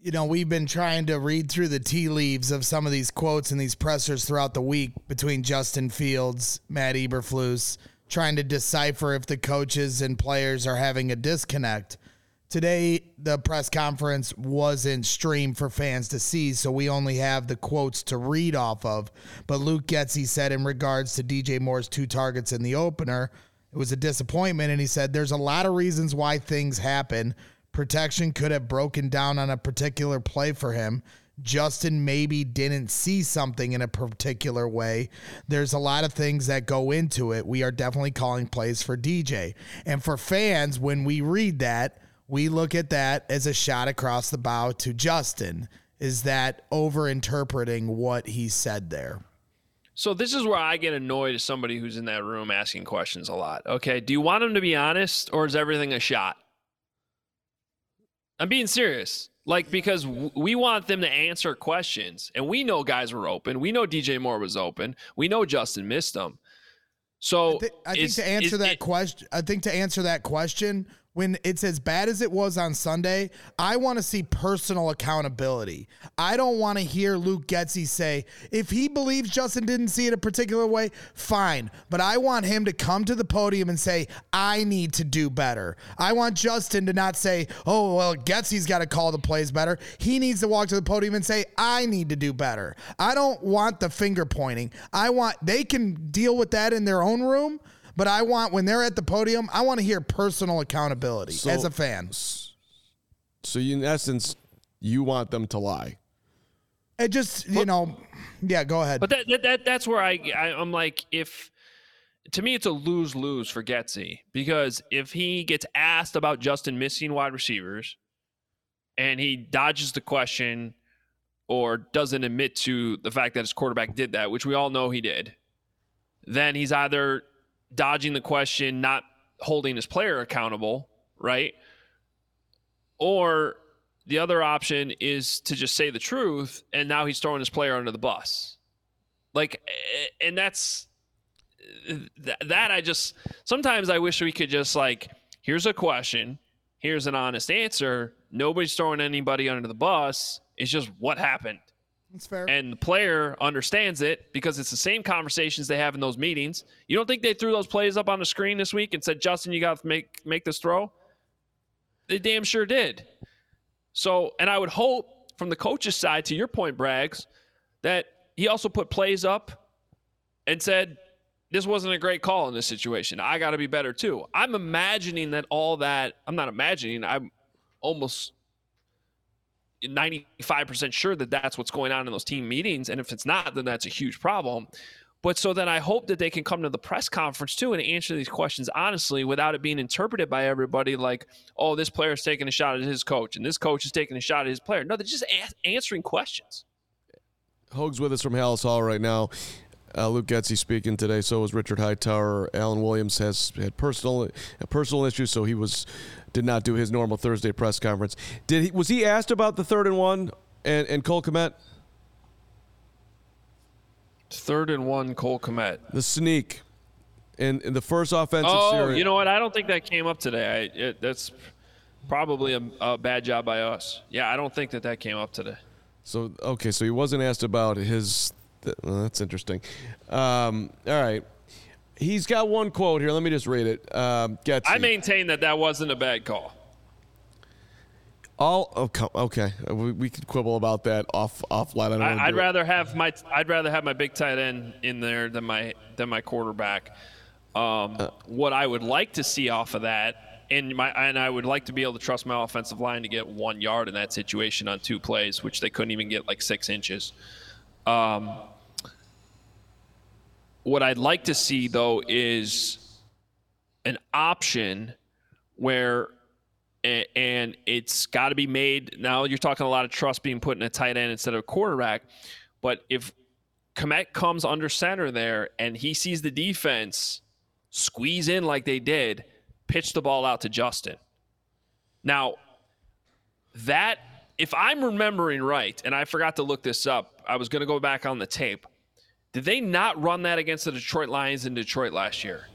[SPEAKER 3] You know, we've been trying to read through the tea leaves of some of these quotes and these pressers throughout the week between Justin Fields, Matt Eberflus, trying to decipher if the coaches and players are having a disconnect. Today, the press conference wasn't streamed for fans to see, so we only have the quotes to read off of. But Luke Getsy said, in regards to DJ Moore's two targets in the opener, it was a disappointment. And he said, There's a lot of reasons why things happen. Protection could have broken down on a particular play for him. Justin maybe didn't see something in a particular way. There's a lot of things that go into it. We are definitely calling plays for DJ. And for fans, when we read that, we look at that as a shot across the bow to Justin. Is that over interpreting what he said there?
[SPEAKER 7] So this is where I get annoyed as somebody who's in that room asking questions a lot. Okay, do you want him to be honest or is everything a shot? I'm being serious. Like because we want them to answer questions, and we know guys were open. We know DJ Moore was open. We know Justin missed them. So
[SPEAKER 3] I, th- I think to answer that question, I think to answer that question, when it's as bad as it was on Sunday, I want to see personal accountability. I don't want to hear Luke Getsy say, if he believes Justin didn't see it a particular way, fine. But I want him to come to the podium and say, I need to do better. I want Justin to not say, oh, well, Getsy's got to call the plays better. He needs to walk to the podium and say, I need to do better. I don't want the finger pointing. I want, they can deal with that in their own room. But I want when they're at the podium, I want to hear personal accountability so, as a fan.
[SPEAKER 1] So you, in essence, you want them to lie.
[SPEAKER 3] It just you but, know, yeah. Go ahead.
[SPEAKER 7] But that, that, that that's where I, I I'm like if to me it's a lose lose for Getsy because if he gets asked about Justin missing wide receivers and he dodges the question or doesn't admit to the fact that his quarterback did that, which we all know he did, then he's either dodging the question, not holding his player accountable, right? Or the other option is to just say the truth and now he's throwing his player under the bus. Like and that's that I just sometimes I wish we could just like here's a question, here's an honest answer. Nobody's throwing anybody under the bus. It's just what happened.
[SPEAKER 3] That's fair.
[SPEAKER 7] And the player understands it because it's the same conversations they have in those meetings. You don't think they threw those plays up on the screen this week and said, Justin, you got to make make this throw? They damn sure did. So, and I would hope from the coach's side, to your point, Braggs, that he also put plays up and said, this wasn't a great call in this situation. I got to be better too. I'm imagining that all that, I'm not imagining, I'm almost 95% sure that that's what's going on in those team meetings. And if it's not, then that's a huge problem. But so then I hope that they can come to the press conference too and answer these questions honestly without it being interpreted by everybody like, oh, this player is taking a shot at his coach and this coach is taking a shot at his player. No, they're just a- answering questions.
[SPEAKER 1] Hoge's with us from Halas Hall right now. Uh, Luke Getsy speaking today. So was Richard Hightower. Alan Williams has had personal personal issues, so he was did not do his normal Thursday press conference. Did he? Was he asked about the third and one and, and Cole Kmet?
[SPEAKER 7] Third and one, Cole Kmet.
[SPEAKER 1] The sneak, in, in the first offensive
[SPEAKER 7] oh,
[SPEAKER 1] series.
[SPEAKER 7] you know what? I don't think that came up today. I, it, that's probably a, a bad job by us. Yeah, I don't think that that came up today.
[SPEAKER 1] So okay, so he wasn't asked about his. Th- well, that's interesting. Um, all right, he's got one quote here. Let me just read it. Um,
[SPEAKER 7] I maintain that that wasn't a bad call.
[SPEAKER 1] all. Oh, okay, we, we could quibble about that off offline. I don't
[SPEAKER 7] I, I'd
[SPEAKER 1] do it.
[SPEAKER 7] rather have my I'd rather have my big tight end in there than my than my quarterback. Um,
[SPEAKER 1] Uh.
[SPEAKER 7] what I would like to see off of that, and my and I would like to be able to trust my offensive line to get one yard in that situation on two plays, which they couldn't even get like six inches. Um, what I'd like to see though is an option where and it's got to be made now you're talking a lot of trust being put in a tight end instead of a quarterback but if Kmet comes under center there and he sees the defense squeeze in like they did pitch the ball out to Justin. Now that if I'm remembering right and I forgot to look this up I was going to go back on the tape did they not run that against the Detroit Lions in Detroit last year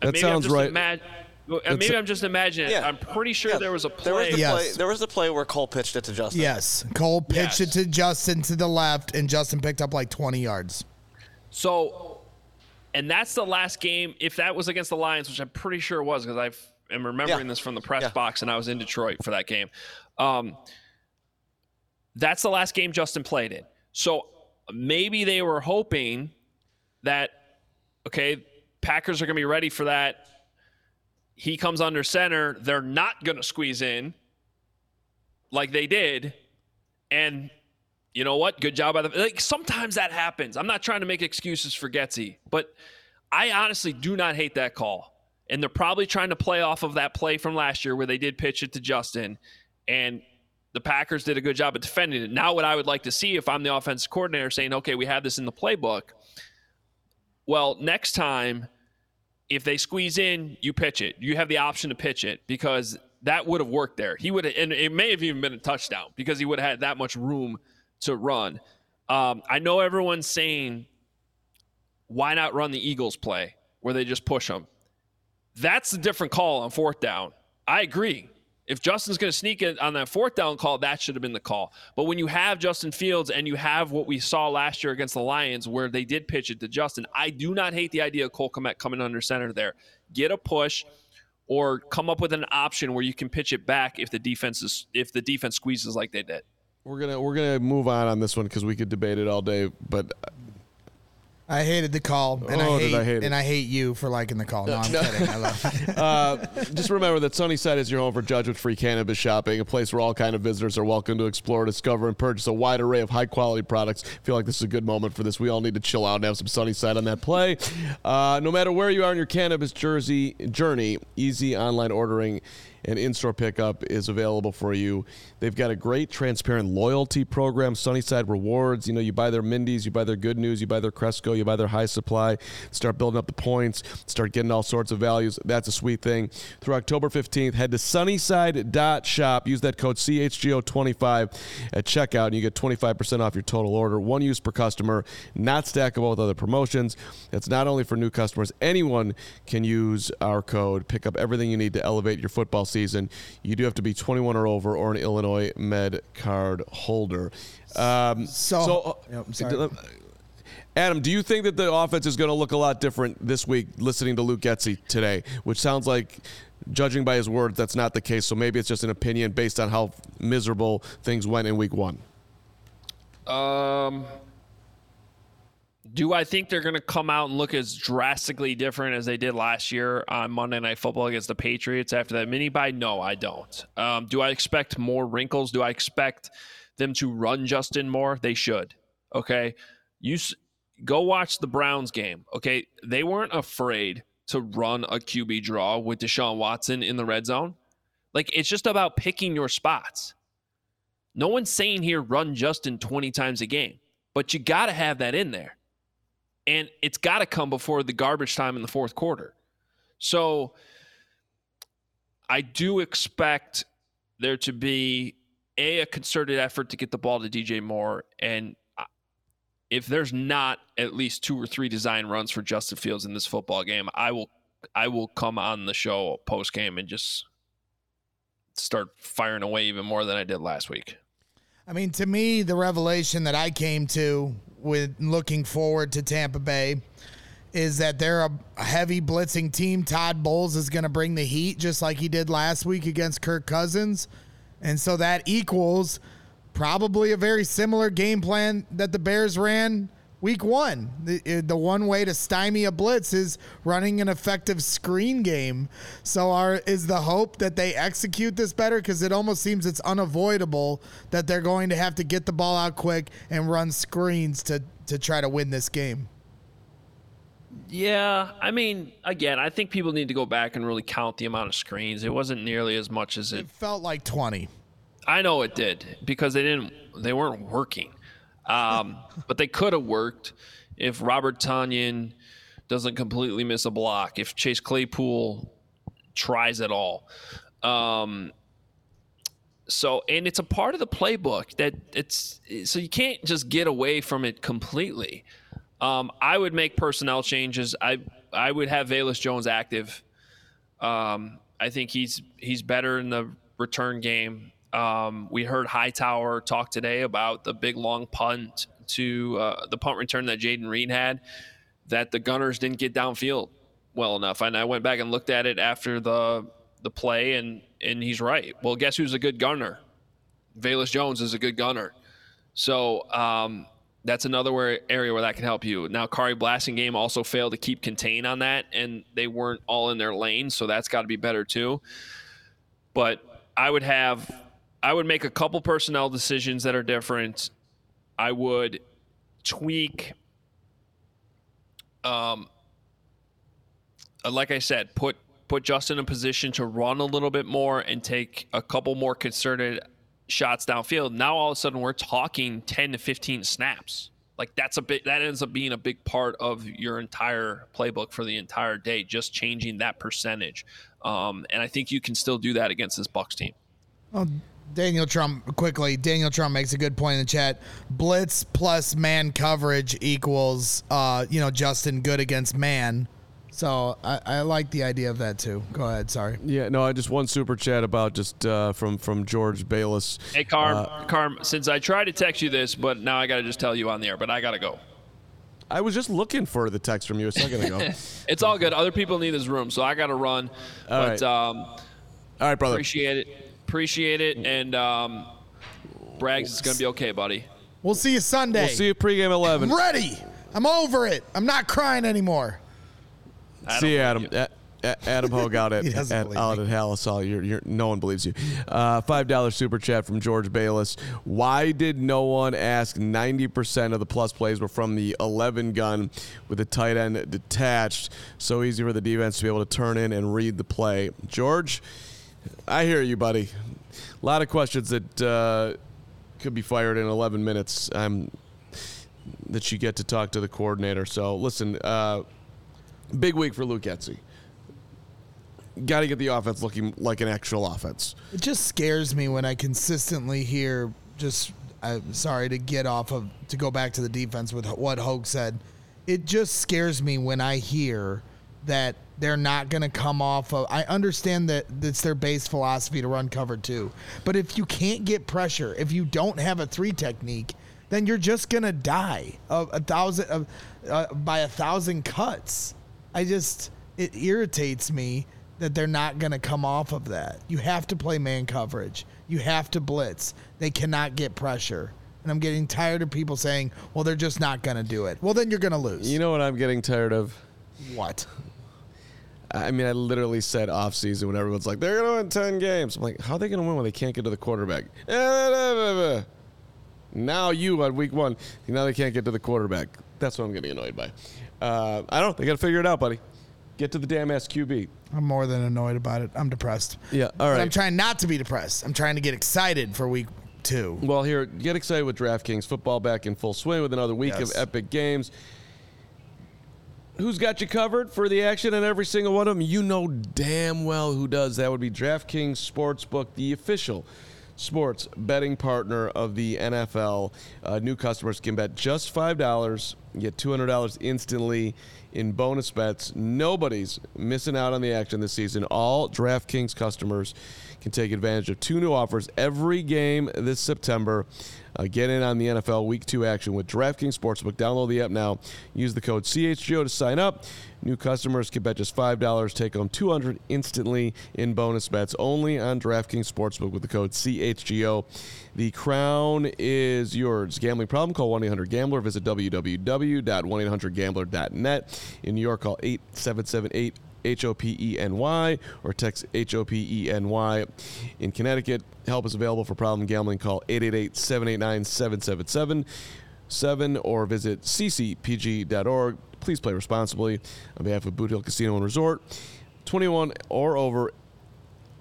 [SPEAKER 1] That sounds
[SPEAKER 7] I'm
[SPEAKER 1] right.
[SPEAKER 7] imag- well, maybe I'm just imagining.
[SPEAKER 2] Yeah.
[SPEAKER 7] I'm pretty sure
[SPEAKER 2] Yeah,
[SPEAKER 7] there was a
[SPEAKER 2] There was
[SPEAKER 7] play.
[SPEAKER 2] the
[SPEAKER 3] Yes.
[SPEAKER 2] play. There was the play where Cole pitched it to Justin.
[SPEAKER 3] Yes. Cole pitched
[SPEAKER 7] Yes.
[SPEAKER 3] it to Justin to the left, and Justin picked up like 20 yards.
[SPEAKER 7] So, and that's the last game. If that was against the Lions, which I'm pretty sure it was, because I am remembering
[SPEAKER 2] Yeah.
[SPEAKER 7] this from the press
[SPEAKER 2] Yeah.
[SPEAKER 7] box, and I was in Detroit for that game. Um, that's the last game Justin played in. So maybe they were hoping that okay, Packers are going to be ready for that. He comes under center. They're not going to squeeze in like they did. And you know what? Good job by the like. Sometimes that happens. I'm not trying to make excuses for Getsy, but I honestly do not hate that call. And they're probably trying to play off of that play from last year where they did pitch it to Justin, and the Packers did a good job of defending it. Now, what I would like to see if I'm the offensive coordinator saying, okay, we have this in the playbook. Well, next time, if they squeeze in, you pitch it. You have the option to pitch it because that would have worked there. He would have, and it may have even been a touchdown because he would have had that much room to run. Um, I know everyone's saying, why not run the Eagles play where they just push them? That's a different call on fourth down. I agree. If Justin's going to sneak it on that fourth down call, that should have been the call. But when you have Justin Fields and you have what we saw last year against the Lions, where they did pitch it to Justin, I do not hate the idea of Cole Kmet coming under center there. Get a push, or come up with an option where you can pitch it back if the defense is if the defense squeezes like they did.
[SPEAKER 1] We're gonna we're gonna move on on this one because we could debate it all day. But
[SPEAKER 3] I hated the call, and
[SPEAKER 1] Oh,
[SPEAKER 3] I
[SPEAKER 1] did
[SPEAKER 3] hate,
[SPEAKER 1] I hate it.
[SPEAKER 3] and I hate you for liking the call. No, I'm kidding. I love it.
[SPEAKER 1] uh, just remember that Sunnyside is your home for judgment-free cannabis shopping, a place where all kind of visitors are welcome to explore, discover, and purchase a wide array of high-quality products. I feel like this is a good moment for this. We all need to chill out and have some Sunnyside on that play. Uh, no matter where you are in your cannabis jersey journey, easy online ordering and in-store pickup is available for you. They've got a great transparent loyalty program, Sunnyside Rewards. You know, you buy their Mindy's, you buy their Good News, you buy their Cresco, you buy their High Supply, start building up the points, start getting all sorts of values. That's a sweet thing. Through October 15th, head to sunnyside.shop. Use that code CHGO25 at checkout, and you get 25% off your total order. One use per customer, not stackable with other promotions. It's not only for new customers, anyone can use our code, pick up everything you need to elevate your football season. You do have to be 21 or over or an Illinois Med card holder. Um,
[SPEAKER 3] So- Yep, sorry.
[SPEAKER 1] Adam, do you think that the offense is going to look a lot different this week listening to Luke Getsy today, which sounds like, judging by his words, that's not the case. So maybe it's just an opinion based on how miserable things went in week one.
[SPEAKER 7] Um, do I think they're going to come out and look as drastically different as they did last year on Monday Night Football against the Patriots after that mini bye? No, I don't. Um, do I expect more wrinkles? Do I expect them to run Justin more? They should. Okay, you s- go watch the Browns game. Okay, they weren't afraid to run a QB draw with Deshaun Watson in the red zone. Like it's just about picking your spots. No one's saying here run Justin 20 times a game, but you got to have that in there. And it's got to come before the garbage time in the fourth quarter. So I do expect there to be a, a concerted effort to get the ball to DJ Moore and uh, if there's not at least two or three design runs for Justin Fields in this football game, I will I will come on the show post game and just start firing away even more than I did last week.
[SPEAKER 3] I mean, to me, the revelation that I came to with looking forward to Tampa Bay is that they're a heavy blitzing team. Todd Bowles is going to bring the heat just like he did last week against Kirk Cousins. And so that equals probably a very similar game plan that the Bears ran week one. The, eh, the one way to stymie a blitz is running an effective screen game. So, are, is the hope that they execute this better? Because it almost seems it's unavoidable that they're going to have to get the ball out quick and run screens to, to try to win this game.
[SPEAKER 7] Yeah, I mean, again, I think people need to go back and really count the amount of screens. It wasn't nearly as much as it,
[SPEAKER 3] it felt like 20.
[SPEAKER 7] I know it did because they didn't they weren't working. Um, but they could have worked if Robert Tonyan doesn't completely miss a block, if Chase Claypool tries at all. Um, so, and it's a part of the playbook that it's so you can't just get away from it completely. Um, I would make personnel changes. I I would have Velus Jones active. Um, I think he's he's better in the return game. Um, we heard Hightower talk today about the big long punt to uh, the punt return that Jayden Reed had, that the Gunners didn't get downfield well enough. And I went back and looked at it after the the play, and and he's right. Well, guess who's a good gunner? Velus Jones is a good gunner. So um, that's another where, area where that can help you. Now, Khari Blasingame also failed to keep contain on that, and they weren't all in their lane, so that's got to be better too. But I would have I would make a couple personnel decisions that are different. I would tweak. Um, uh, like I said, put put Justin in a position to run a little bit more and take a couple more concerted shots downfield. Now all of a sudden we're talking 10 to 15 snaps. Like that's a bit that ends up being a big part of your entire playbook for the entire day, just changing that percentage. Um, and I think you can still do that against this Bucs team.
[SPEAKER 3] Daniel Trump quickly. Daniel Trump makes a good point in the chat. Blitz plus man coverage equals, uh, you know, Justin good against man. So I, I like the idea of that too. Go ahead. Sorry.
[SPEAKER 1] Yeah, no, I just one super chat about just uh, from from George Bayless.
[SPEAKER 7] Hey, Carm, uh, Carm. Since I tried to text you this, but now I got to just tell you on the air. But I got to go.
[SPEAKER 1] I was just looking for the text from you a second ago.
[SPEAKER 7] it's all good. Other people need this room, so I got to run.
[SPEAKER 1] All
[SPEAKER 7] but
[SPEAKER 1] right.
[SPEAKER 7] um,
[SPEAKER 1] all right, brother.
[SPEAKER 7] Appreciate it appreciate it. And um, Braggs, it's going to be okay, buddy.
[SPEAKER 3] We'll see you Sunday.
[SPEAKER 1] We'll see you pregame 11.
[SPEAKER 3] I'm ready. I'm over it. I'm not crying anymore.
[SPEAKER 1] See you, Adam. Adam Hoge out at, at out at Halas Hall. You're, you're, no one believes you. Uh, Five dollar super chat from George Bayless. Why did no one ask? Ninety percent of the plus plays were from the eleven gun with the tight end detached. So easy for the defense to be able to turn in and read the play. George, I hear you, buddy. A lot of questions that uh, could be fired in 11 minutes. Um, that you get to talk to the coordinator. So listen, uh, big week for Luke Getsy. Got to get the offense looking like an actual offense.
[SPEAKER 3] It just scares me when I consistently hear just. I'm sorry to get off of to go back to the defense with what Hoge said. It just scares me when I hear that they're not going to come off of. I understand that it's their base philosophy to run cover two, but if you can't get pressure, if you don't have a three technique, then you're just going to die of a thousand of, uh, by a thousand cuts. I just it irritates me that they're not going to come off of that. You have to play man coverage. You have to blitz. They cannot get pressure. And I'm getting tired of people saying, "Well, they're just not going to do it." Well, then you're going to lose.
[SPEAKER 1] You know what I'm getting tired of?
[SPEAKER 3] What?
[SPEAKER 1] I mean, I literally said off season when everyone's like, they're going to win 10 games. I'm like, how are they going to win when they can't get to the quarterback? Now you on week one, now they can't get to the quarterback. That's what I'm getting annoyed by. Uh, I don't. They got to figure it out, buddy. Get to the damn SQB.
[SPEAKER 3] I'm more than annoyed about it. I'm depressed.
[SPEAKER 1] Yeah, all right.
[SPEAKER 3] But I'm trying not to be depressed. I'm trying to get excited for week two.
[SPEAKER 1] Well, here, get excited with DraftKings football back in full swing with another week yes. of epic games who's got you covered for the action in every single one of them? You know damn well who does. That would be DraftKings Sportsbook, the official sports betting partner of the NFL. Uh, new customers can bet just $5 get $200 instantly in bonus bets. Nobody's missing out on the action this season. All DraftKings customers can take advantage of two new offers every game this September. Uh, get in on the NFL Week 2 action with DraftKings Sportsbook. Download the app now. Use the code CHGO to sign up. New customers can bet just $5, take home 200 instantly in bonus bets only on DraftKings Sportsbook with the code CHGO. The crown is yours. Gambling problem? Call 1-800-GAMBLER. Visit www.1800gambler.net. In New York, call 8778 H O P E N Y or text H O P E N Y. In Connecticut, help is available for problem gambling. Call 888 789 7777 or visit ccpg.org. Please play responsibly on behalf of Boot Hill Casino and Resort. 21 or over.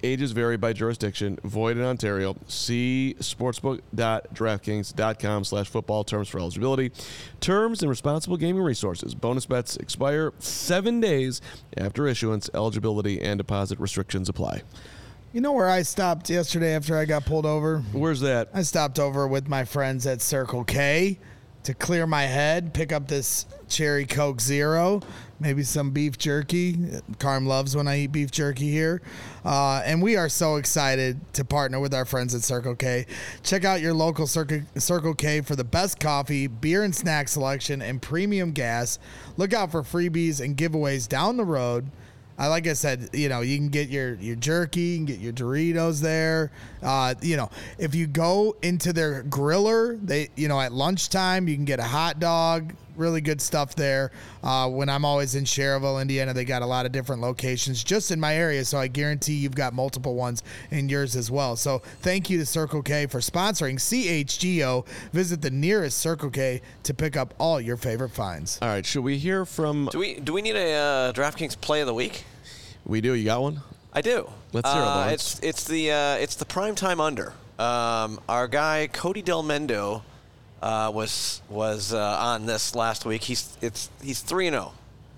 [SPEAKER 1] Ages vary by jurisdiction. Void in Ontario. See sportsbook.draftkings.com slash football terms for eligibility. Terms and responsible gaming resources. Bonus bets expire seven days after issuance. Eligibility and deposit restrictions apply.
[SPEAKER 3] You know where I stopped yesterday after I got pulled over?
[SPEAKER 1] Where's that?
[SPEAKER 3] I stopped over with my friends at Circle K to clear my head, pick up this cherry Coke Zero, maybe some beef jerky. Carm loves when I eat beef jerky here. Uh, and we are so excited to partner with our friends at Circle K. Check out your local Circle, Circle K for the best coffee, beer and snack selection, and premium gas. Look out for freebies and giveaways down the road. I like I said, you know, you can get your your jerky, you can get your Doritos there. Uh, you know, if you go into their griller, they you know at lunchtime you can get a hot dog. Really good stuff there. Uh, when I'm always in Schererville, Indiana, they got a lot of different locations just in my area, so I guarantee you've got multiple ones in yours as well. So thank you to Circle K for sponsoring CHGO. Visit the nearest Circle K to pick up all your favorite finds.
[SPEAKER 1] All right, should we hear from.
[SPEAKER 2] Do we do we need a uh, DraftKings play of the week?
[SPEAKER 1] We do. You got one?
[SPEAKER 2] I do.
[SPEAKER 1] Let's hear it,
[SPEAKER 2] Uh,
[SPEAKER 1] Lawrence.
[SPEAKER 2] it's it's the uh, it's the prime time under. Um, our guy Cody Del Mendo uh, was was uh, on this last week. He's it's he's three and zero.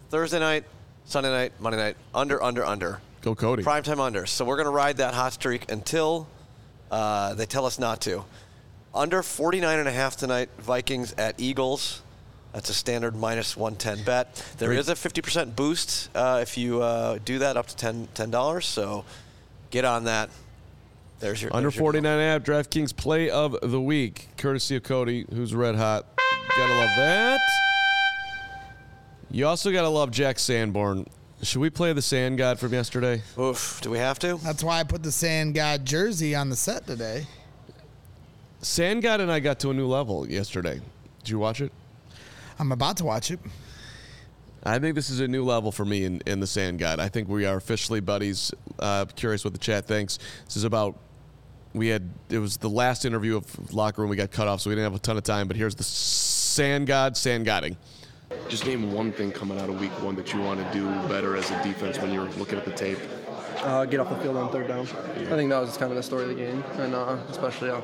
[SPEAKER 2] Thursday night, Sunday night, Monday night, under under under.
[SPEAKER 1] Go Cody.
[SPEAKER 2] Prime time under. So we're gonna ride that hot streak until uh, they tell us not to. Under 49 and a half tonight. Vikings at Eagles. That's a standard minus 110 bet. There is a 50% boost uh, if you uh, do that up to 10 dollars. So get on that. There's your
[SPEAKER 1] Under
[SPEAKER 2] there's
[SPEAKER 1] 49 and a half, DraftKings play of the week, courtesy of Cody, who's red hot. Gotta love that. You also gotta love Jack Sanborn. Should we play the Sand God from yesterday?
[SPEAKER 2] Oof. Do we have to?
[SPEAKER 3] That's why I put the Sand God jersey on the set today.
[SPEAKER 1] Sand God and I got to a new level yesterday. Did you watch it?
[SPEAKER 3] I'm about to watch it.
[SPEAKER 1] I think this is a new level for me in, in the Sand God. I think we are officially buddies. Uh, curious what the chat thinks. This is about. We had it was the last interview of locker room. We got cut off, so we didn't have a ton of time. But here's the Sand God, Sand Godding.
[SPEAKER 8] Just name one thing coming out of week one that you want to do better as a defense when you're looking at the tape.
[SPEAKER 9] uh, get off the field on third down. I think that was kind of the story of the game, and uh, especially uh,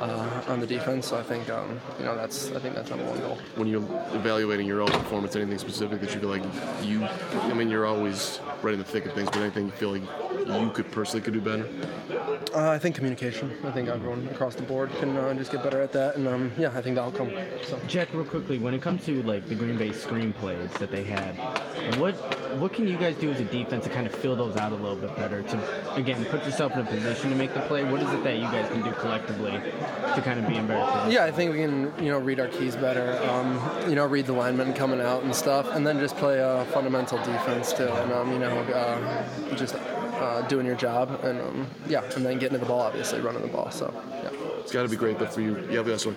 [SPEAKER 9] uh, on the defense. So I think um, you know that's I think that's number one goal.
[SPEAKER 8] When you're evaluating your own performance, anything specific that you feel like you, I mean, you're always right in the thick of things, but anything you feel like you could personally could do better?
[SPEAKER 9] Uh, I think communication. I think everyone across the board can uh, just get better at that, and um, yeah, I think that'll come. So.
[SPEAKER 6] Jack, real quickly, when it comes to like the Green Bay screenplays that they had, what what can you guys do as a defense to kind of fill those out a little bit better? To again put yourself in a position to make the play. What is it that you guys can do collectively to kind of be in better position?
[SPEAKER 9] Yeah, I think we can, you know, read our keys better. Um, you know, read the linemen coming out and stuff, and then just play a fundamental defense too. And um, you know, uh, just uh, doing your job, and um, yeah, and then getting to the ball, obviously running the ball. So yeah.
[SPEAKER 8] It's got to be great though for you. Yeah, that's what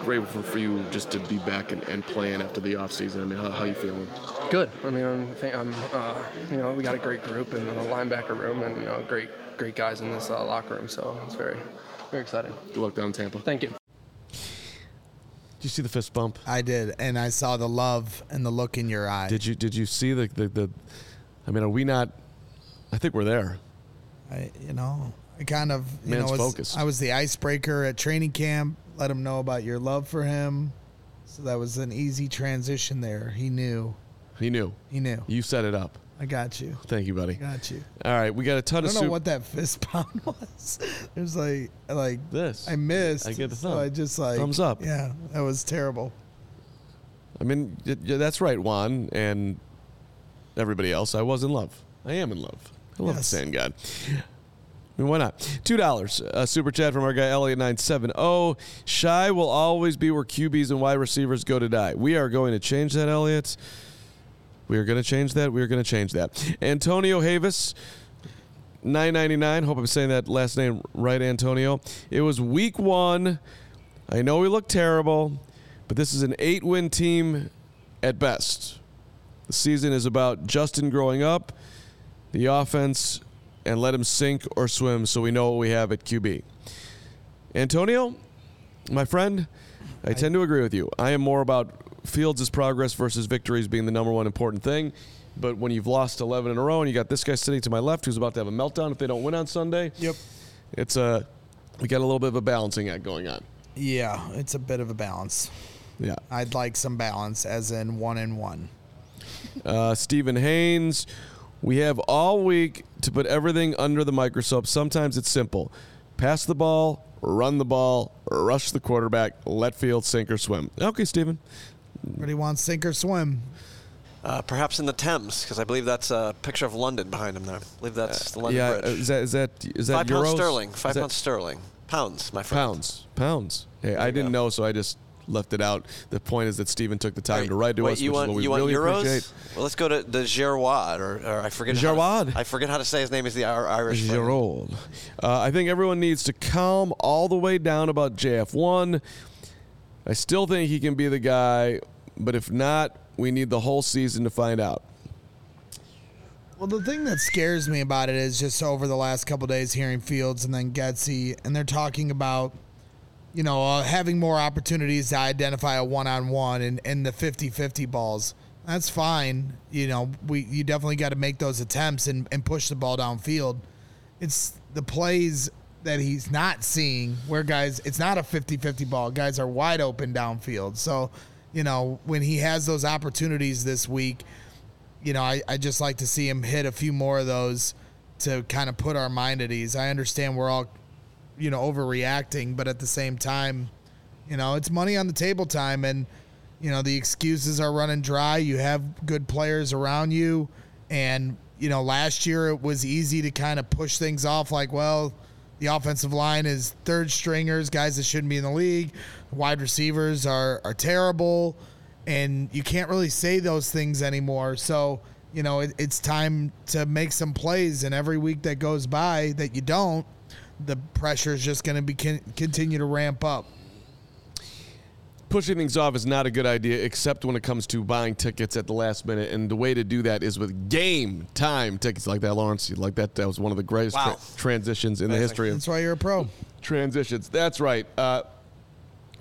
[SPEAKER 8] great for, for you just to be back and, and playing after the offseason. I mean, how, how you feeling?
[SPEAKER 9] Good. I mean, I'm, I'm uh, you know, we got a great group in the linebacker room, and you know, great, great guys in this uh, locker room. So it's very, very exciting.
[SPEAKER 8] Good luck down in Tampa.
[SPEAKER 9] Thank you.
[SPEAKER 1] Did you see the fist bump?
[SPEAKER 3] I did, and I saw the love and the look in your eye.
[SPEAKER 1] Did you did you see the the, the I mean, are we not? I think we're there.
[SPEAKER 3] I, you know, I kind of, you
[SPEAKER 1] Man's
[SPEAKER 3] know, was,
[SPEAKER 1] focused.
[SPEAKER 3] I was the icebreaker at training camp. Let him know about your love for him. So that was an easy transition there. He knew.
[SPEAKER 1] He knew.
[SPEAKER 3] He knew.
[SPEAKER 1] You set it up.
[SPEAKER 3] I got you.
[SPEAKER 1] Thank you, buddy.
[SPEAKER 3] Got you.
[SPEAKER 1] All right, we got a ton
[SPEAKER 3] I
[SPEAKER 1] of I
[SPEAKER 3] don't know
[SPEAKER 1] soup.
[SPEAKER 3] what that fist pound was. There's like, like
[SPEAKER 1] This.
[SPEAKER 3] I missed.
[SPEAKER 1] I get the
[SPEAKER 3] So
[SPEAKER 1] thumb.
[SPEAKER 3] I just like
[SPEAKER 1] Thumbs up.
[SPEAKER 3] Yeah, that was terrible.
[SPEAKER 1] I mean, y- y- that's right, Juan, and everybody else. I was in love. I am in love. I love
[SPEAKER 3] Yes.
[SPEAKER 1] the sand god. I mean, why not? Two dollars. A super chat from our guy Elliot nine seven zero. Shy will always be where QBs and wide receivers go to die. We are going to change that, Elliot. We are going to change that. We are going to change that. Antonio Havis, nine ninety nine. Hope I'm saying that last name right, Antonio. It was week one. I know we look terrible, but this is an eight win team at best. The season is about Justin growing up, the offense, and let him sink or swim so we know what we have at QB. Antonio, my friend, I tend to agree with you. I am more about Fields' is progress versus victories being the number one important thing. But when you've lost 11 in a row and you got this guy sitting to my left who's about to have a meltdown if they don't win on Sunday,
[SPEAKER 3] Yep.
[SPEAKER 1] it's a we got a little bit of a balancing act going on.
[SPEAKER 3] Yeah, it's a bit of a balance.
[SPEAKER 1] Yeah.
[SPEAKER 3] I'd like some balance, as in one and one.
[SPEAKER 1] Uh, Stephen Haynes, we have all week to put everything under the microscope. Sometimes it's simple pass the ball, run the ball, rush the quarterback, let field sink or swim. Okay, Stephen.
[SPEAKER 3] Everybody wants sink or swim.
[SPEAKER 2] Uh, perhaps in the Thames, because I believe that's a picture of London behind him there. I believe that's the London
[SPEAKER 1] yeah, uh,
[SPEAKER 2] Bridge.
[SPEAKER 1] is that is that is that
[SPEAKER 2] Five
[SPEAKER 1] euros?
[SPEAKER 2] pounds sterling. Five pounds sterling. Pounds, my friend.
[SPEAKER 1] Pounds. Pounds. Hey, I didn't
[SPEAKER 2] go.
[SPEAKER 1] know, so I just left it out. The point is that Stephen took the time
[SPEAKER 2] Wait,
[SPEAKER 1] to write to
[SPEAKER 2] wait,
[SPEAKER 1] us,
[SPEAKER 2] you
[SPEAKER 1] which
[SPEAKER 2] want,
[SPEAKER 1] is what we really
[SPEAKER 2] euros?
[SPEAKER 1] appreciate.
[SPEAKER 2] Well, let's go to the Giroud, or, or I forget how to- I forget how to say his name. Is the Irish? flavor.
[SPEAKER 1] Giroud. Uh, I think everyone needs to calm all the way down about JF1. I still think he can be the guy, but if not, we need the whole season to find out.
[SPEAKER 3] Well, the thing that scares me about it is just over the last couple days hearing Fields and then Getsy, and they're talking about, you know, uh, having more opportunities to identify a one on one and, and the 50 50 balls. That's fine. You know, we you definitely got to make those attempts and, and push the ball downfield. It's the plays that he's not seeing where guys, it's not a 50 50 ball. Guys are wide open downfield. So, you know, when he has those opportunities this week, you know, I, I just like to see him hit a few more of those to kind of put our mind at ease. I understand we're all, you know, overreacting, but at the same time, you know, it's money on the table time and, you know, the excuses are running dry. You have good players around you. And, you know, last year it was easy to kind of push things off like, well, the offensive line is third stringers, guys that shouldn't be in the league. Wide receivers are, are terrible and you can't really say those things anymore. So, you know, it, it's time to make some plays, and every week that goes by that you don't, the pressure is just going to be con- continue to ramp up.
[SPEAKER 1] Pushing things off is not a good idea, except when it comes to buying tickets at the last minute. And the way to do that is with game time tickets like that, Lawrence. You Like that, that was one of the greatest
[SPEAKER 2] Wow.
[SPEAKER 1] tra- transitions in the history of
[SPEAKER 3] That's why you're a pro.
[SPEAKER 1] transitions. That's right. Uh,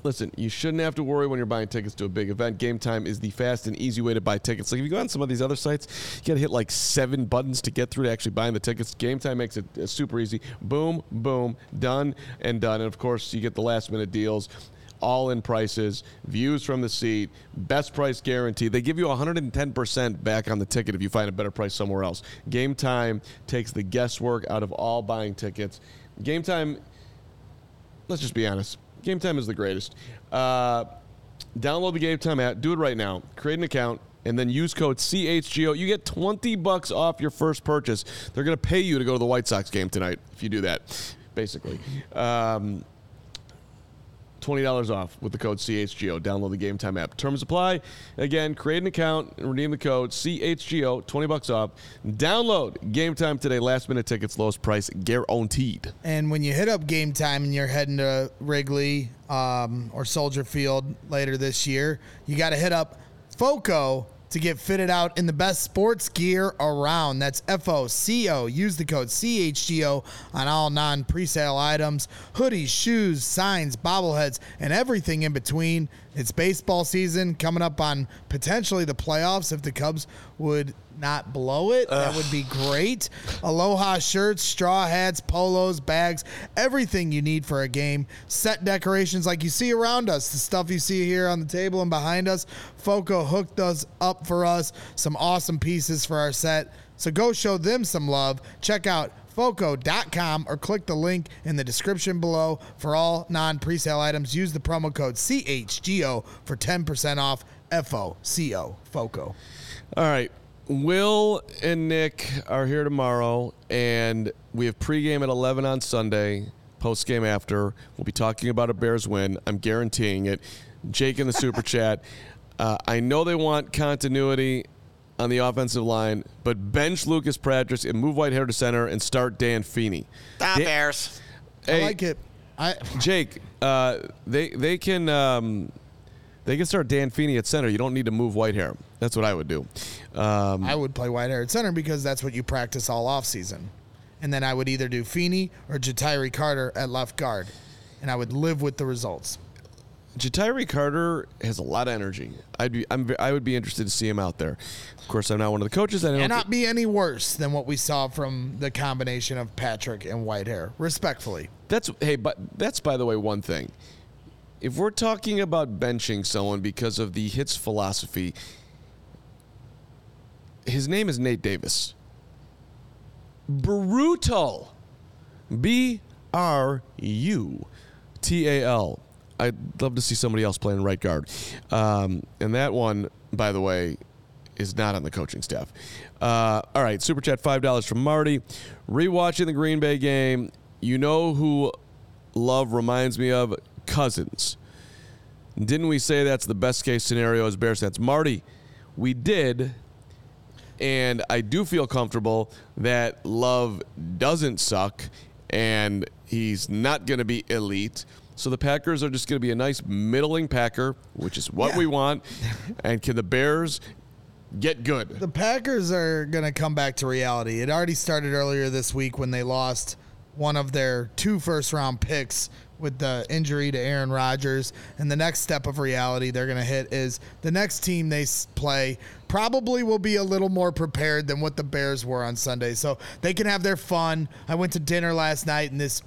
[SPEAKER 1] listen, you shouldn't have to worry when you're buying tickets to a big event. Game Time is the fast and easy way to buy tickets. Like if you go on some of these other sites, you got to hit like seven buttons to get through to actually buying the tickets. Game Time makes it uh, super easy. Boom, boom, done and done. And of course, you get the last minute deals. All in prices, views from the seat, best price guarantee. They give you 110% back on the ticket if you find a better price somewhere else. Game Time takes the guesswork out of all buying tickets. Game Time let's just be honest. Game Time is the greatest. Uh, download the Game Time app. Do it right now. Create an account and then use code CHGO. You get 20 bucks off your first purchase. They're going to pay you to go to the White Sox game tonight if you do that, basically. Um, $20 off with the code CHGO. Download the Game Time app. Terms apply. Again, create an account and redeem the code CHGO, 20 bucks off. Download Game Time today. Last minute tickets, lowest price guaranteed.
[SPEAKER 3] And when you hit up game time and you're heading to Wrigley um, or Soldier Field later this year, you got to hit up FOCO to get fitted out in the best sports gear around. That's F O C O. Use the code CHGO on all non presale items hoodies, shoes, signs, bobbleheads, and everything in between. It's baseball season coming up on potentially the playoffs if the Cubs would not blow it. That would be great. Aloha shirts, straw hats, polos, bags, everything you need for a game. Set decorations like you see around us, the stuff you see here on the table and behind us. Foco hooked us up for us. Some awesome pieces for our set. So go show them some love. Check out foco.com or click the link in the description below for all non presale items. Use the promo code CHGO for 10% off. F O C O. Foco.
[SPEAKER 1] All right. Will and Nick are here tomorrow, and we have pregame at 11 on Sunday, postgame after. We'll be talking about a Bears win. I'm guaranteeing it. Jake in the super chat. Uh, I know they want continuity on the offensive line, but bench Lucas Patrick and move Whitehair to center and start Dan Feeney.
[SPEAKER 2] Ah,
[SPEAKER 1] Dan-
[SPEAKER 2] Bears.
[SPEAKER 1] Hey,
[SPEAKER 3] I like it. I
[SPEAKER 1] Jake, uh, they they can um, they can start Dan Feeney at center. You don't need to move Whitehair. That's what I would do. Um,
[SPEAKER 3] I would play Whitehair at center because that's what you practice all off season. And then I would either do Feeney or Ja'Tyre Carter at left guard. And I would live with the results.
[SPEAKER 1] Ja'Tyre Carter has a lot of energy. I'd be I'm, I would be interested to see him out there. Of course, I'm not one of the coaches. I don't.
[SPEAKER 3] Not be any worse than what we saw from the combination of Patrick and Whitehair, respectfully.
[SPEAKER 1] That's hey, but that's by the way one thing. If we're talking about benching someone because of the hits philosophy, his name is Nate Davis. Brutal. B R U T A L. I'd love to see somebody else playing right guard. Um, and that one, by the way, is not on the coaching staff. Uh, all right, super chat five dollars from Marty. Rewatching the Green Bay game, you know who love reminds me of Cousins. Didn't we say that's the best case scenario as Bears fans? Marty, we did, and I do feel comfortable that Love doesn't suck, and he's not going to be elite. So the Packers are just going to be a nice middling Packer, which is what we want. and can the Bears get good?
[SPEAKER 3] The Packers are going to come back to reality. It already started earlier this week when they lost one of their two first round picks with the injury to Aaron Rodgers. And the next step of reality they're going to hit is the next team they play probably will be a little more prepared than what the Bears were on Sunday. So they can have their fun. I went to dinner last night and this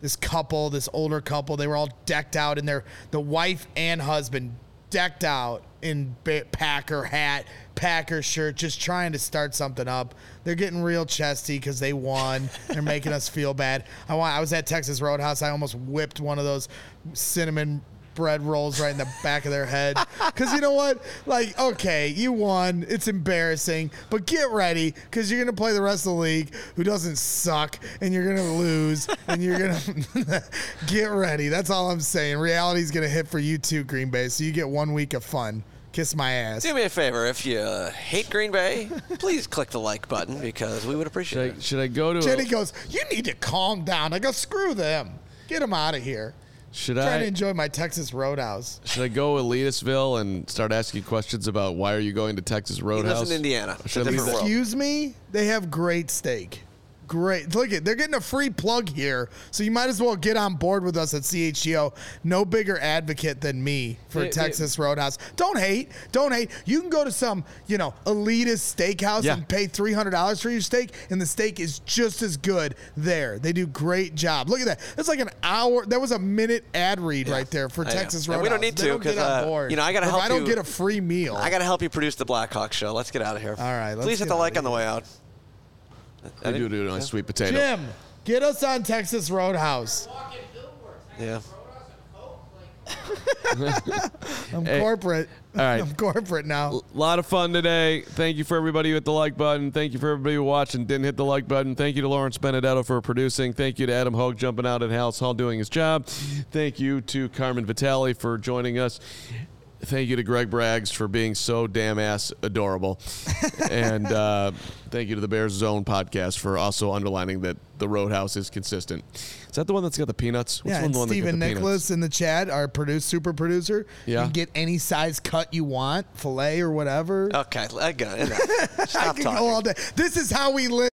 [SPEAKER 3] this couple, this older couple, they were all decked out in their the wife and husband decked out in Packer hat, Packer shirt, just trying to start something up. They're getting real chesty because they won. They're making us feel bad. I want. I was at Texas Roadhouse. I almost whipped one of those cinnamon bread rolls right in the back of their head. Because you know what? Like, okay, you won. It's embarrassing, but get ready because you're gonna play the rest of the league who doesn't suck, and you're gonna lose, and you're gonna get ready. That's all I'm saying. Reality's gonna hit for you too, Green Bay. So you get one week of fun. Kiss my ass.
[SPEAKER 2] Do me a favor. If you uh, hate Green Bay, please click the like button because we would appreciate
[SPEAKER 1] Should I, should I go to?
[SPEAKER 3] Jenny
[SPEAKER 1] A,
[SPEAKER 3] goes, "You need to calm down." I go, "Screw them. Get them out of here."
[SPEAKER 1] Should I
[SPEAKER 3] trying to enjoy my Texas Roadhouse.
[SPEAKER 1] Should I go Elitisville and start asking questions about why are you going to Texas
[SPEAKER 2] He
[SPEAKER 1] Roadhouse?
[SPEAKER 2] lives in Indiana. It's a
[SPEAKER 1] Should I leave
[SPEAKER 2] different
[SPEAKER 1] that-
[SPEAKER 2] world.
[SPEAKER 3] Excuse me? They have great steak. Great. Look at they're getting a free plug here. So you might as well get on board with us at CHGO. No bigger advocate than me for
[SPEAKER 1] They- they-
[SPEAKER 3] Texas Roadhouse. Don't hate. Don't hate. You can go to some, you know, elitist steakhouse
[SPEAKER 1] Yeah.
[SPEAKER 3] and pay $300 for your steak and the steak is just as good there. They do great job. Look at that. That's like an hour. That was a minute ad read right there for
[SPEAKER 2] I know.
[SPEAKER 3] Texas
[SPEAKER 2] And
[SPEAKER 3] Roadhouse.
[SPEAKER 2] we don't need
[SPEAKER 3] They
[SPEAKER 2] to,
[SPEAKER 3] don't get
[SPEAKER 2] 'cause,
[SPEAKER 3] on
[SPEAKER 2] uh, you know, I gotta
[SPEAKER 3] Or if
[SPEAKER 2] help
[SPEAKER 3] I don't
[SPEAKER 2] you-
[SPEAKER 3] get a free meal.
[SPEAKER 2] I got to help you produce the Blackhawk show. Let's get out of here. All
[SPEAKER 3] right, let's
[SPEAKER 2] Please hit the like on the way out.
[SPEAKER 1] I do do a sweet potato.
[SPEAKER 3] Jim, get us on Texas Roadhouse.
[SPEAKER 2] Yeah.
[SPEAKER 3] I'm
[SPEAKER 1] Hey,
[SPEAKER 3] corporate.
[SPEAKER 1] all right.
[SPEAKER 3] I'm corporate now.
[SPEAKER 1] A lot of fun today. Thank you for everybody who hit the like button. Thank you for everybody who watched and didn't hit the like button. Thank you to Lawrence Benedetto for producing. Thank you to Adam Hoge jumping out at Halas Hall doing his job. Thank you to Carmen Vitali for joining us. Thank you to Greg Braggs for being so damn ass adorable. and uh, thank you to the Bears Zone podcast for also underlining that the Roadhouse is consistent. Is that the one that's got the peanuts? What's
[SPEAKER 3] yeah,
[SPEAKER 1] the
[SPEAKER 3] and
[SPEAKER 1] one that got
[SPEAKER 3] Stephen
[SPEAKER 1] the peanuts?
[SPEAKER 3] Nicholas in the chat, our produce super producer.
[SPEAKER 1] Yeah.
[SPEAKER 3] You can get any size cut you want, fillet or whatever.
[SPEAKER 2] Okay. I got it.
[SPEAKER 3] I can
[SPEAKER 2] talking.
[SPEAKER 3] go all day. This is how we live.